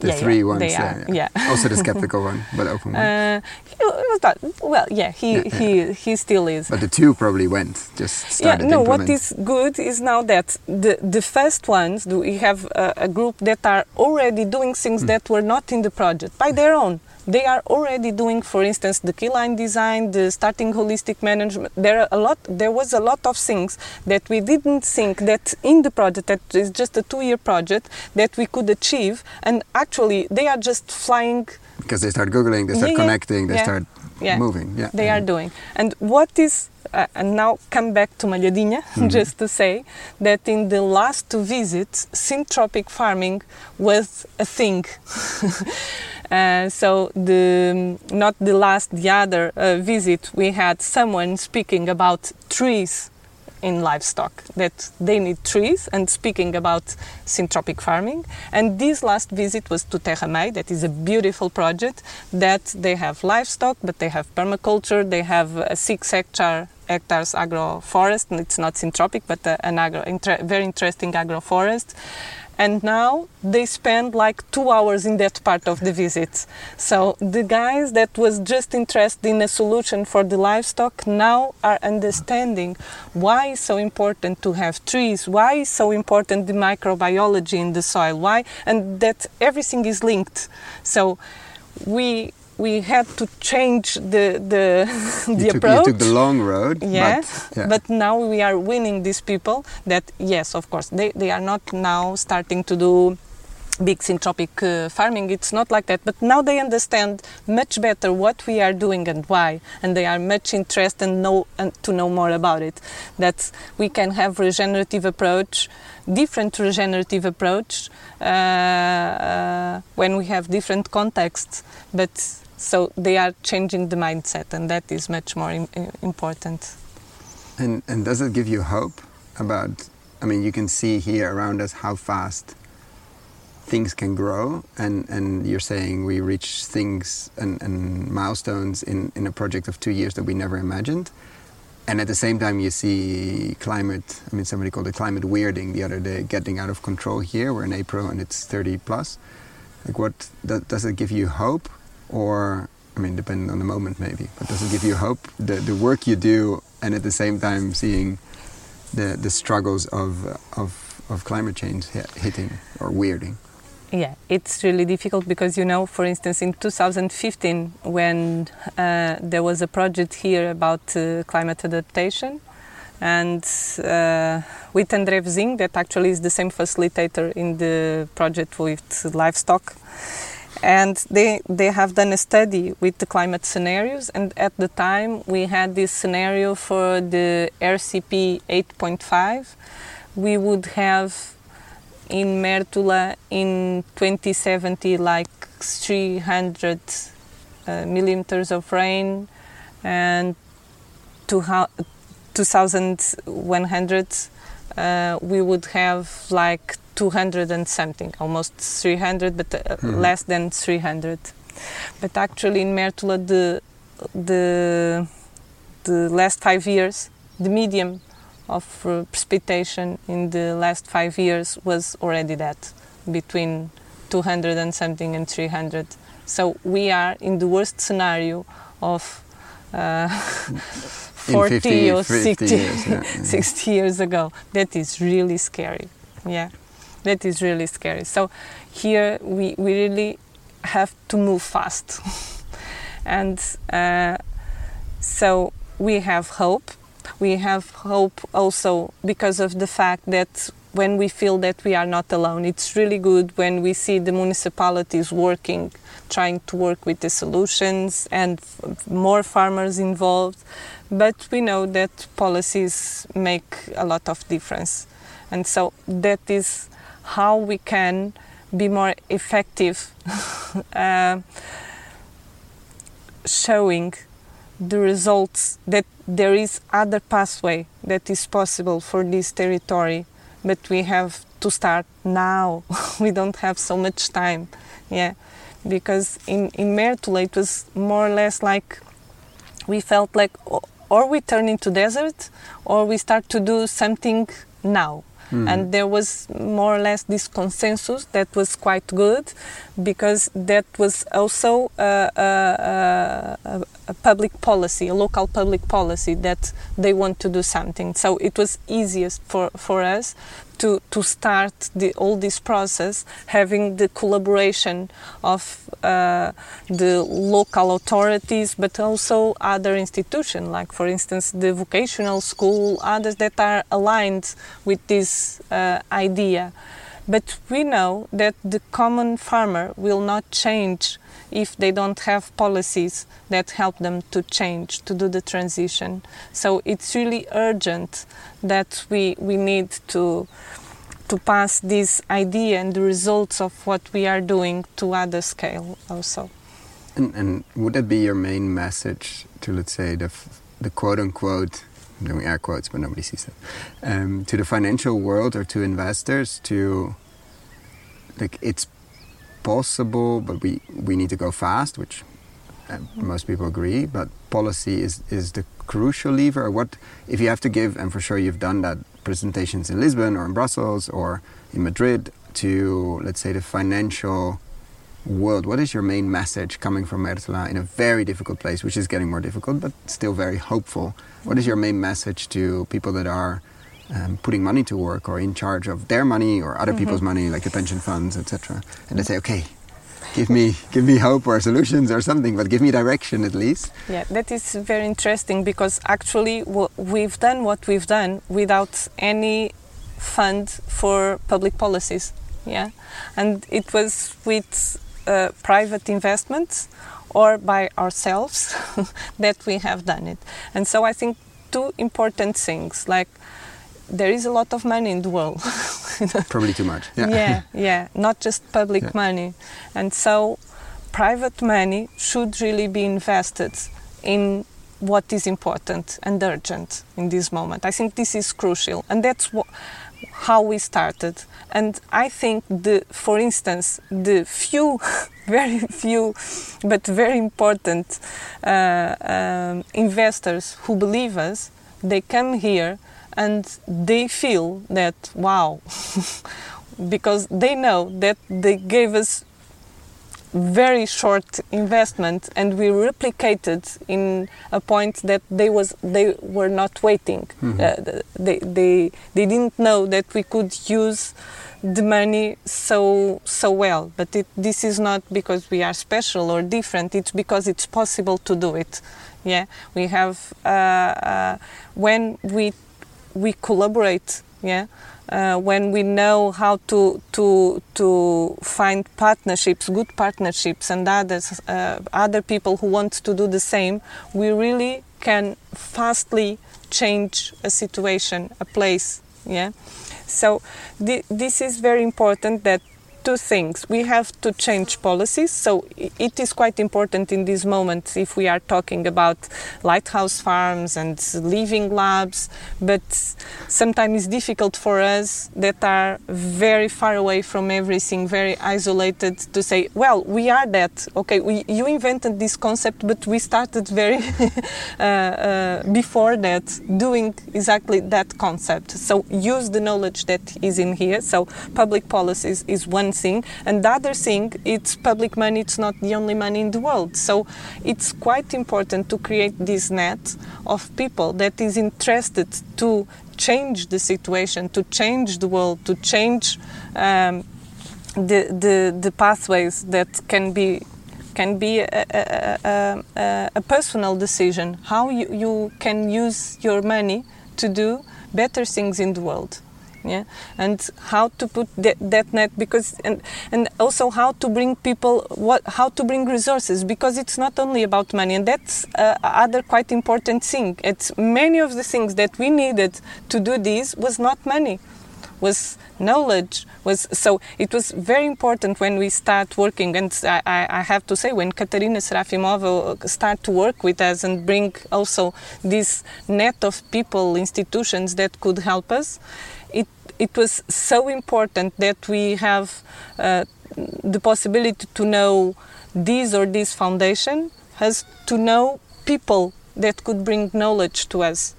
The yeah, three yeah, ones. Yeah, yeah. also the skeptical one, but open one. Uh, he was not, well, yeah, he, he he still is. but the two probably went. Just Yeah, no. What is good is now that the the first ones do we have a, a group that are already doing things that were not in the project by their own. They are already doing, for instance, the key line design, the starting holistic management. There are a lot. There was a lot of things that we didn't think that in the project that is just a two-year project that we could achieve, and actually they are just flying because they start googling, they start Yeah, connecting, they yeah, start yeah. moving. Yeah, they are doing. And what is, uh, and now come back to Malhadinha, just to say that in the last two visits, syntropic farming was a thing. Uh, so the not the last, the other uh, visit, we had someone speaking about trees in livestock that they need trees and speaking about syntropic farming. And this last visit was to Terra that is a beautiful project that they have livestock but they have permaculture they have a six hectare hectares agroforest and it's not syntropic but uh, an agro inter- very interesting agroforest and now they spend like two hours in that part of the visit. So the guys that was just interested in a solution for the livestock now are understanding why it's so important to have trees, why it's so important the microbiology in the soil, why, and that everything is linked. So we we had to change the the, the you, took, approach. you took the long road. Yeah, but, yeah. but now we are winning these people that, yes, of course, they, they are not now starting to do big syntropic uh, farming. It's not like that. But now they understand much better what we are doing and why, and they are much interested and know and to know more about it. That we can have regenerative approach, different regenerative approach uh, uh, when we have different contexts, but. So they are changing the mindset, and that is much more im- important. And, and does it give you hope about? I mean, you can see here around us how fast things can grow, and, and you're saying we reach things and, and milestones in, in a project of two years that we never imagined. And at the same time, you see climate. I mean, somebody called it climate weirding the other day, getting out of control here. We're in April and it's 30 plus. Like, what does it give you hope, or I mean, depending on the moment, maybe. But does it give you hope the the work you do, and at the same time seeing the the struggles of of of climate change hitting or weirding? Yeah, it's really difficult because you know, for instance, in 2015, when uh, there was a project here about uh, climate adaptation, and uh, with André Vizinho, that actually is the same facilitator in the project with livestock, and they they have done a study with the climate scenarios, and at the time we had this scenario for the RCP 8.5, we would have in Mértola in 2070 like 300 uh, millimeters of rain and 2100 uh, we would have like 200 and something almost 300 but uh, Mhm. less than 300 but actually in Mértola the the the last five years the medium of uh, precipitation in the last five years was already that between 200 and something and 300 so we are in the worst scenario of uh, 40 50, or 50 60 years, yeah, yeah. 60 years ago. That is really scary. Yeah. That is really scary. So here we, we really have to move fast. And uh, so we have hope. We have hope also because of the fact that when we feel that we are not alone it's really good when we see the municipalities working trying to work with the solutions and f- more farmers involved but we know that policies make a lot of difference. And so that is how we can be more effective uh, showing the results that there is other pathway that is possible for this territory. But we have to start now. We don't have so much time. Yeah. Because in in Mértola it was more or less like we felt like or we turn into desert or we start to do something now Mm. And there was more or less this consensus that was quite good because that was also a, a, a, a public policy, a local public policy that they want to do something. So it was easiest for, for us to, to start the, all this process having the collaboration of uh, the local authorities but also other institutions like for instance the vocational school others that are aligned with this uh, idea. But we know that the common farmer will not change if they don't have policies that help them to change, to do the transition. So it's really urgent that we, we need to, to pass this idea and the results of what we are doing to other scale also. And, and would that be your main message to, let's say, the, the quote unquote, I'm doing air quotes, but nobody sees that, um, to the financial world or to investors to, like, it's possible, but we, we need to go fast, which uh, most people agree. But policy is, is the crucial lever. What if you have to give, and for sure you've done that presentations in Lisbon or in Brussels or in Madrid to let's say the financial world. What is your main message coming from Mértola in a very difficult place, which is getting more difficult, but still very hopeful? What is your main message to people that are um, putting money to work or in charge of their money or other mm -hmm. people's money, like the pension funds, etc. And they say, okay, give me give me hope or solutions or something, but give me direction at least. Yeah, that is very interesting because actually we've done what we've done without any fund for public policies. Yeah, and it was with uh, private investments or by ourselves that we have done it. And so I think two important things like there is a lot of money in the world. Probably too much. Yeah, yeah, yeah. not just public yeah. money. And so private money should really be invested in what is important and urgent in this moment. I think this is crucial, and that's wh- how we started. And I think the, for instance, the few, very few, but very important uh, um, investors who believe us, they come here and they feel that wow. Because they know that they gave us very short investment and we replicated in a point that they was they were not waiting. Mm-hmm. uh, they, they they didn't know that we could use the money so so well. But it, this is not because we are special or different. It's because it's possible to do it. Yeah? We have uh, uh, when we we collaborate yeah uh, when we know how to to to find partnerships good partnerships and others uh, other people who want to do the same we really can fastly change a situation a place yeah. So th this is very important that two things. We have to change policies, so it is quite important in this moment if we are talking about lighthouse farms and living labs, but sometimes it's difficult for us that are very far away from everything, very isolated, to say, well, we are that. Okay, we, you invented this concept, but we started very uh, uh, before that doing exactly that concept. So use the knowledge that is in here. So public policies is one and the other thing, it's public money. It's not the only money in the world. So it's quite important to create this net of people that is interested to change the situation, to change the world, to change um, the, the the pathways that can be can be a, a, a, a, personal decision how you, you can use your money to do better things in the world yeah? And how to put that, that net because and and also how to bring people what how to bring resources because it's not only about money and that's uh, other quite important thing. It's many of the things that we needed to do this was not money was knowledge was so it was very important when we start working. And I, I have to say when Katarina Serafimova start to work with us and bring also this net of people institutions that could help us it was so important that we have uh, the possibility to know this or this foundation has to know people that could bring knowledge to us.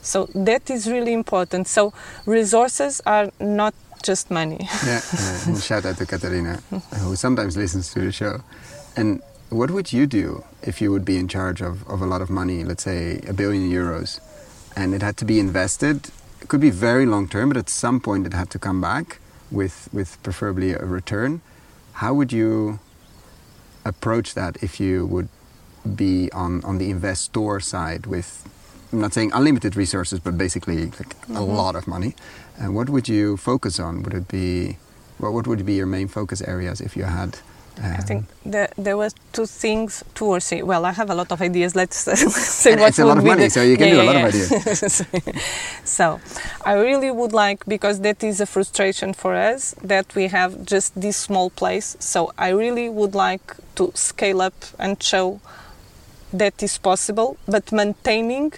So that is really important. So resources are not just money. yeah, and shout out to Katarina, who sometimes listens to the show. And what would you do if you would be in charge of, of a lot of money, let's say a billion euros, and it had to be invested? It could be very long term, but at some point it had to come back with, with preferably a return. How would you approach that if you would be on, on the investor side with I'm not saying unlimited resources, but basically like mm-hmm. a lot of money. And what would you focus on? Would it be what, what would be your main focus areas if you had? Um, I think there, there were two things, two or three. Well, I have a lot of ideas. Let's say what It's a lot of money, the, so you can yeah, do a lot yeah. of ideas. so, I really would like because that is a frustration for us that we have just this small place. So, I really would like to scale up and show that is possible, but maintaining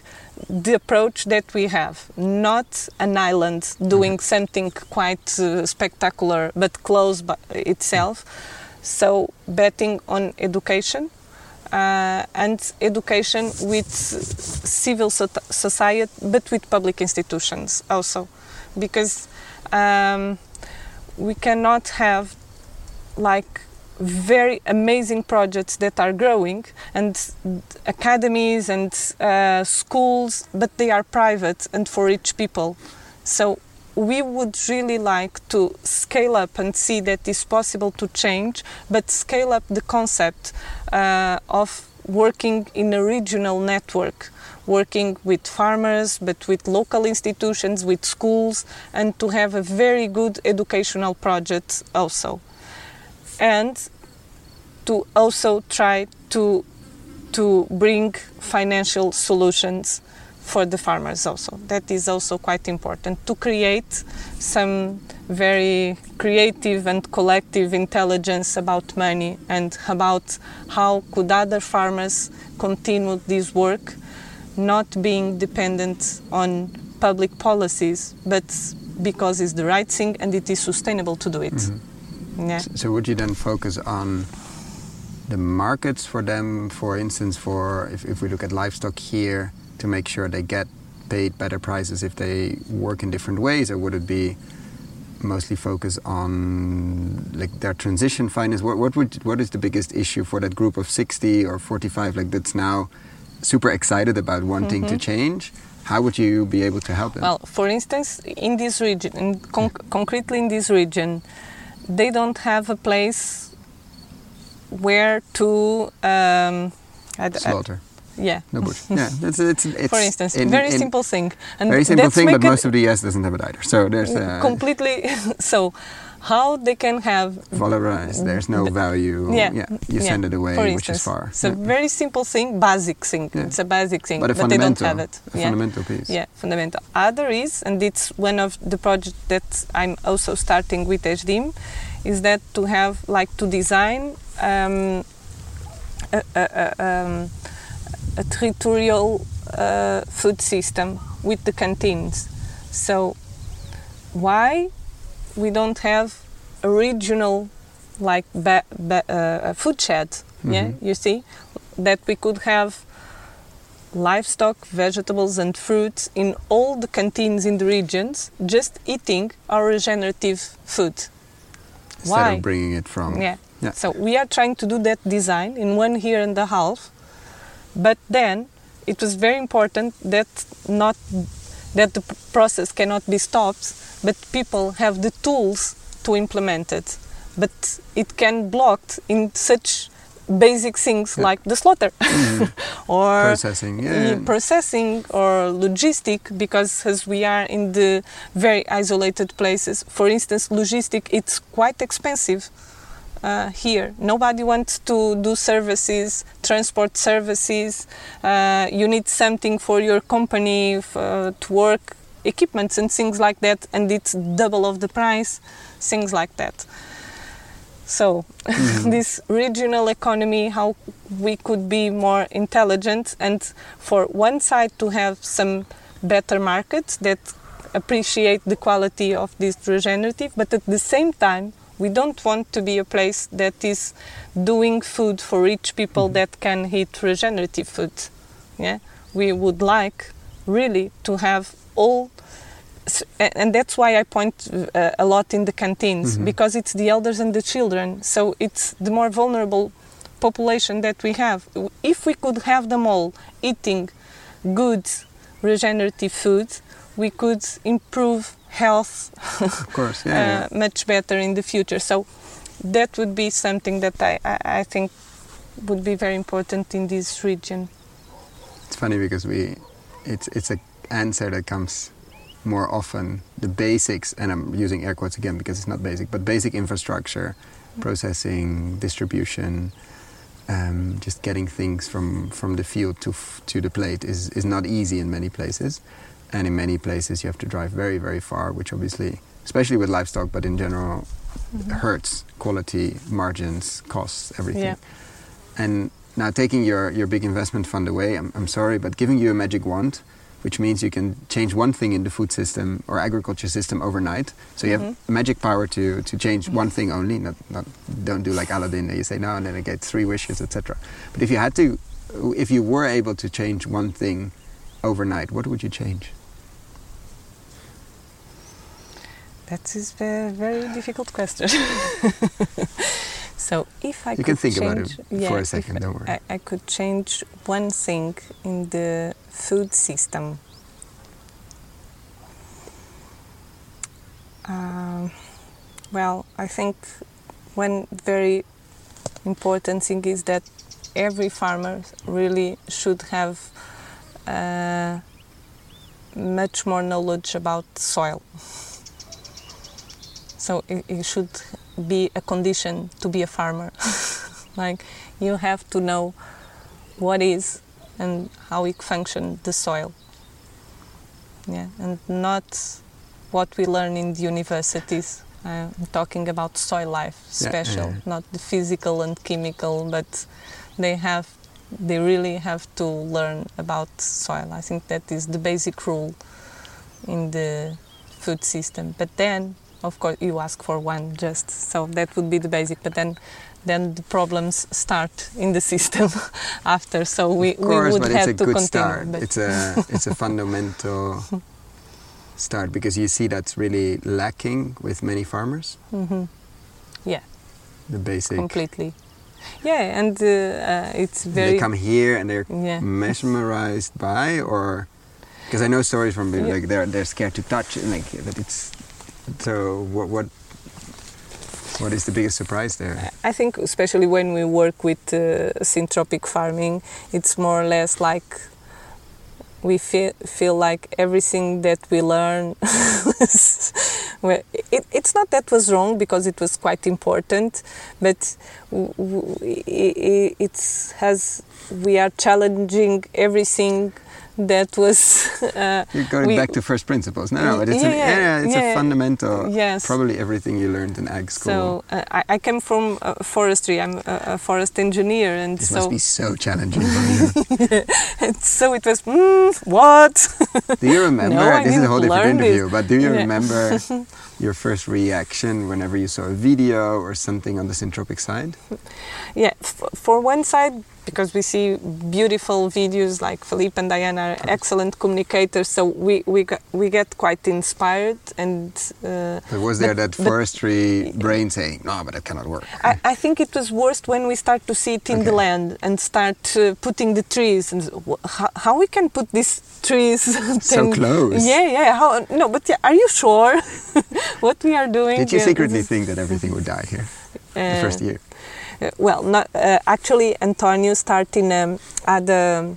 the approach that we have, not an island doing mm-hmm. something quite uh, spectacular but close by itself. So, betting on education uh, and education with civil society but with public institutions also. Because um, we cannot have like very amazing projects that are growing and academies and uh, schools, but they are private and for rich people. So we would really like to scale up and see that it's possible to change, but scale up the concept uh, of working in a regional network, working with farmers, but with local institutions, with schools, and to have a very good educational project also. And to also try to to bring financial solutions for the farmers also that is also quite important to create some very creative and collective intelligence about money and about how could other farmers continue this work not being dependent on public policies but because it's the right thing and it is sustainable to do it mm-hmm. Yeah. So would you then focus on the markets for them, for instance, for if, if we look at livestock here, to make sure they get paid better prices if they work in different ways, or would it be mostly focus on like their transition finance? What, what would what is the biggest issue for that group of 60 or 45 like that's now super excited about wanting mm -hmm. to mm-hmm. change? How would you be able to help them? Well, for instance, in this region, in con concretely in this region, they don't have a place where to um, slaughter. Yeah. No bush. Yeah, it's, it's, it's for instance, in, very in simple thing. And very simple thing, but most of the US doesn't have it either. So there's uh, completely. so how they can have valorized. There's no value. Yeah, yeah you yeah, send it away, instance, which is far. It's yeah. a very simple thing, basic thing. Yeah. It's a basic thing, but, but they don't have it. A yeah. fundamental piece. Yeah, fundamental. Other is, and it's one of the projects that I'm also starting with ESDIM, is that to have like to design um, a, a, a, um, a, territorial uh, food system with the canteens. So why we don't have a regional like ba- ba- uh, food shed? Mm-hmm. Yeah, you see that we could have livestock, vegetables, and fruits in all the canteens in the regions, just eating our regenerative food instead Why? of bringing it from. Yeah. yeah. So we are trying to do that design in one year and a half, but then it was very important that not that the process cannot be stopped, but people have the tools to implement it. But it can blocked in such basic things yeah. like the slaughter mm. or processing yeah. processing or logistic because as we are in the very isolated places for instance logistic it's quite expensive uh, here. Nobody wants to do services transport services. Uh, you need something for your company uh, to work equipments and things like that and it's double of the price things like that. So, mm-hmm. this regional economy, how we could be more intelligent, and for one side to have some better markets that appreciate the quality of this regenerative, but at the same time, we don't want to be a place that is doing food for rich people mm-hmm. that can eat regenerative food. Yeah, we would like really to have all and that's why I point uh, a lot in the canteens mm-hmm. because it's the elders and the children. So it's the more vulnerable population that we have. If we could have them all eating good regenerative food, we could improve health of course, yeah, uh, much better in the future. So that would be something that I, I, I think would be very important in this region. It's funny because we, it's it's an answer that comes more often. The basics, and I'm using air quotes again because it's not basic, but basic infrastructure, processing, distribution, um, just getting things from from the field to to the plate is is not easy in many places, and in many places you have to drive very very far, which obviously, especially with livestock, but in general, mm-hmm. hurts quality, margins, costs, everything. Yeah. And now taking your, your big investment fund away, I'm, I'm sorry, but giving you a magic wand, which means you can change one thing in the food system or agriculture system overnight. So you mm-hmm. have magic power to, to change one thing only. Not, not don't do like Aladdin. You say no, and then I get three wishes, etc. But if you had to, if you were able to change one thing overnight, what would you change? That is a very difficult question. so if I you could can think change, about it yeah, for a second. Don't worry. I, I, could change one thing in the food system. Um, well, I think one very important thing is that every farmer really should have uh, much more knowledge about soil. So it, it should be a condition to be a farmer. like you have to know what is and how it functions the soil. Yeah, and not what we learn in the universities. I'm talking about soil life, special, yeah, yeah. not the physical and chemical, but they have, they really have to learn about soil. I think that is the basic rule in the food system. But then of course you ask for one just so that would be the basic but then then the problems start in the system after so we, course, we would have to continue start. it's a it's a fundamental start because you see that's really lacking with many farmers mm-hmm. yeah the basic completely yeah and uh, uh, it's very they come here and they're yeah. mesmerized by or because I know stories from yeah. like they're they're scared to touch and like that it's so what, what what is the biggest surprise there? I think especially when we work with uh, syntropic farming, it's more or less like we feel feel like everything that we learn it, it's not that was wrong because it was quite important but it, it has we are challenging everything that was. Uh, You're going we, back to first principles. No, no, but it's, yeah, an, yeah, it's yeah, a fundamental. Yes. Probably everything you learned in ag school. So uh, I, I came from uh, forestry. I'm a, a, forest engineer, and this so must be so challenging for you. so it was mm, what? do you remember? No, this is a whole different interview, but do you remember your first reaction whenever you saw a video or something on the syntropic side? Yeah, for one side because we see beautiful videos like Felipe and Dayana are excellent communicators, so we we got, we get quite inspired. And uh, but was there but, that forestry brain saying, "No, but that cannot work"? I, I, think it was worst when we start to see it in okay. the land and start uh, putting the trees and how, how, we can put these trees so close. Yeah, yeah. How, no, but yeah, are you sure what we are doing? Did you secretly think that everything would die here uh, the first year? Uh, well, not, uh, actually, Antonio started um, at the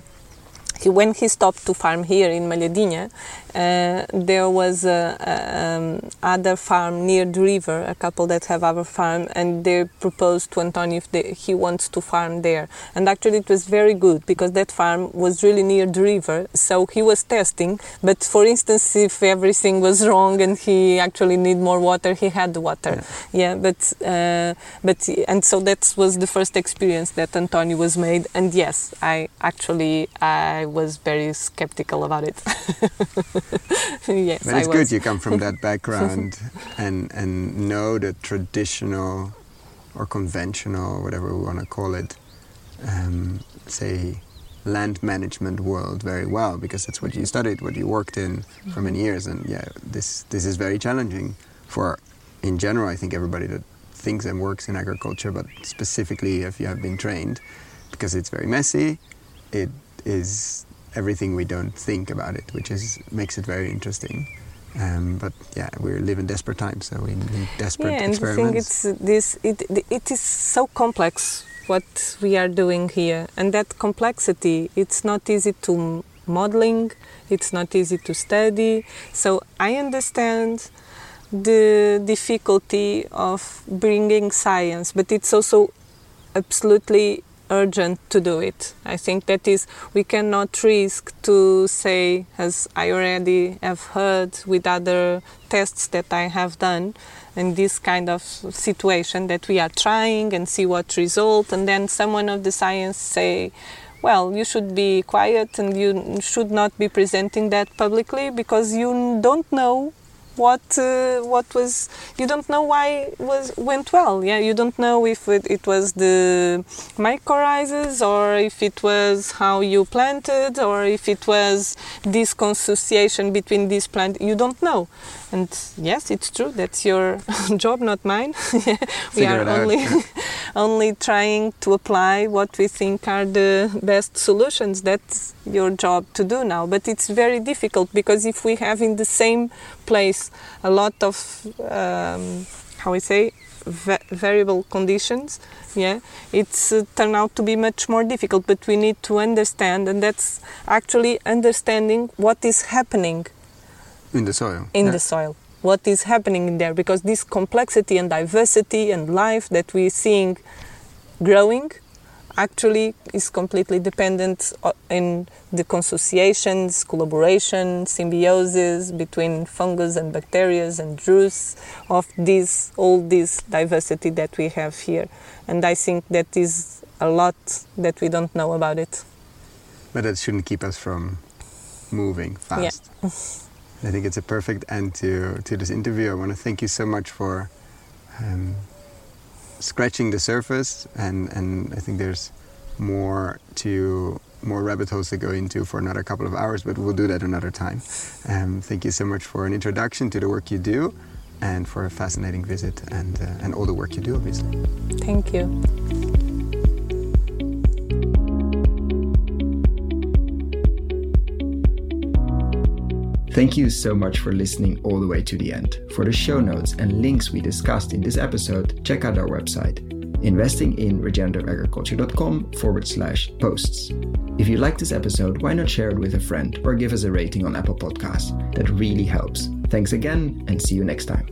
he, when he stopped to farm here in Malhadinha, uh, there was a, a um, other farm near the river, a couple that have our farm, and they proposed to Antonio if they, he wants to farm there. And actually, it was very good because that farm was really near the river, so he was testing. But for instance, if everything was wrong and he actually need more water, he had the water. Yeah, yeah but uh, but and so that was the first experience that Antonio was made. And yes, I actually I was very skeptical about it. yes, but it's good you come from that background and and know the traditional or conventional, whatever we want to call it, um, say land management world very well because that's what you studied, what you worked in for many years, and yeah, this this is very challenging for, in general, I think everybody that thinks and works in agriculture, but specifically if you have been trained, because it's very messy. It is everything we don't think about it, which is makes it very interesting. Um, but yeah, we live in desperate times, so we need desperate yeah, and experiments. I think it's this. It it is so complex what we are doing here, and that complexity. It's not easy to modeling. It's not easy to study. So I understand the difficulty of bringing science, but it's also absolutely urgent to do it. I think that is we cannot risk to say, as I already have heard with other tests that I have done, in this kind of situation that we are trying and see what result, and then someone of the science say. Well, you should be quiet and you should not be presenting that publicly because you don't know what uh, what was you don't know why was went well yeah? You don't know if it, it was the mycorrhizas or if it was how you planted or if it was this consociation between this plant. You don't know and yes it's true that's your job not mine. We are only only trying to apply what we think are the best solutions. That's your job to do now. But it's very difficult because if we have in the same place a lot of um, how we say va variable conditions yeah it's uh, turn out to be much more difficult. But we need to understand and that's actually understanding what is happening in the soil in yeah. the soil what is happening in there because this complexity and diversity and life that we're seeing growing actually is completely dependent uh, in the consociations, collaboration, symbiosis between fungus and bacteria and juice of this all this diversity that we have here. And I think that is a lot that we don't know about it. But that shouldn't keep us from moving fast. Yeah. I think it's a perfect end to, to this interview. I want to thank you so much for um, scratching the surface, and, and I think there's more to more rabbit holes to go into for another couple of hours, but we'll do that another time. Um, thank you so much for an introduction to the work you do, and for a fascinating visit, and uh, and all the work you do, obviously. Thank you. Thank you so much for listening all the way to the end. For the show notes and links we discussed in this episode, check out our website, investinginregenerativeagriculture.com forward slash posts. If you like this episode, why not share it with a friend or give us a rating on Apple Podcasts? That really helps. Thanks again and see you next time.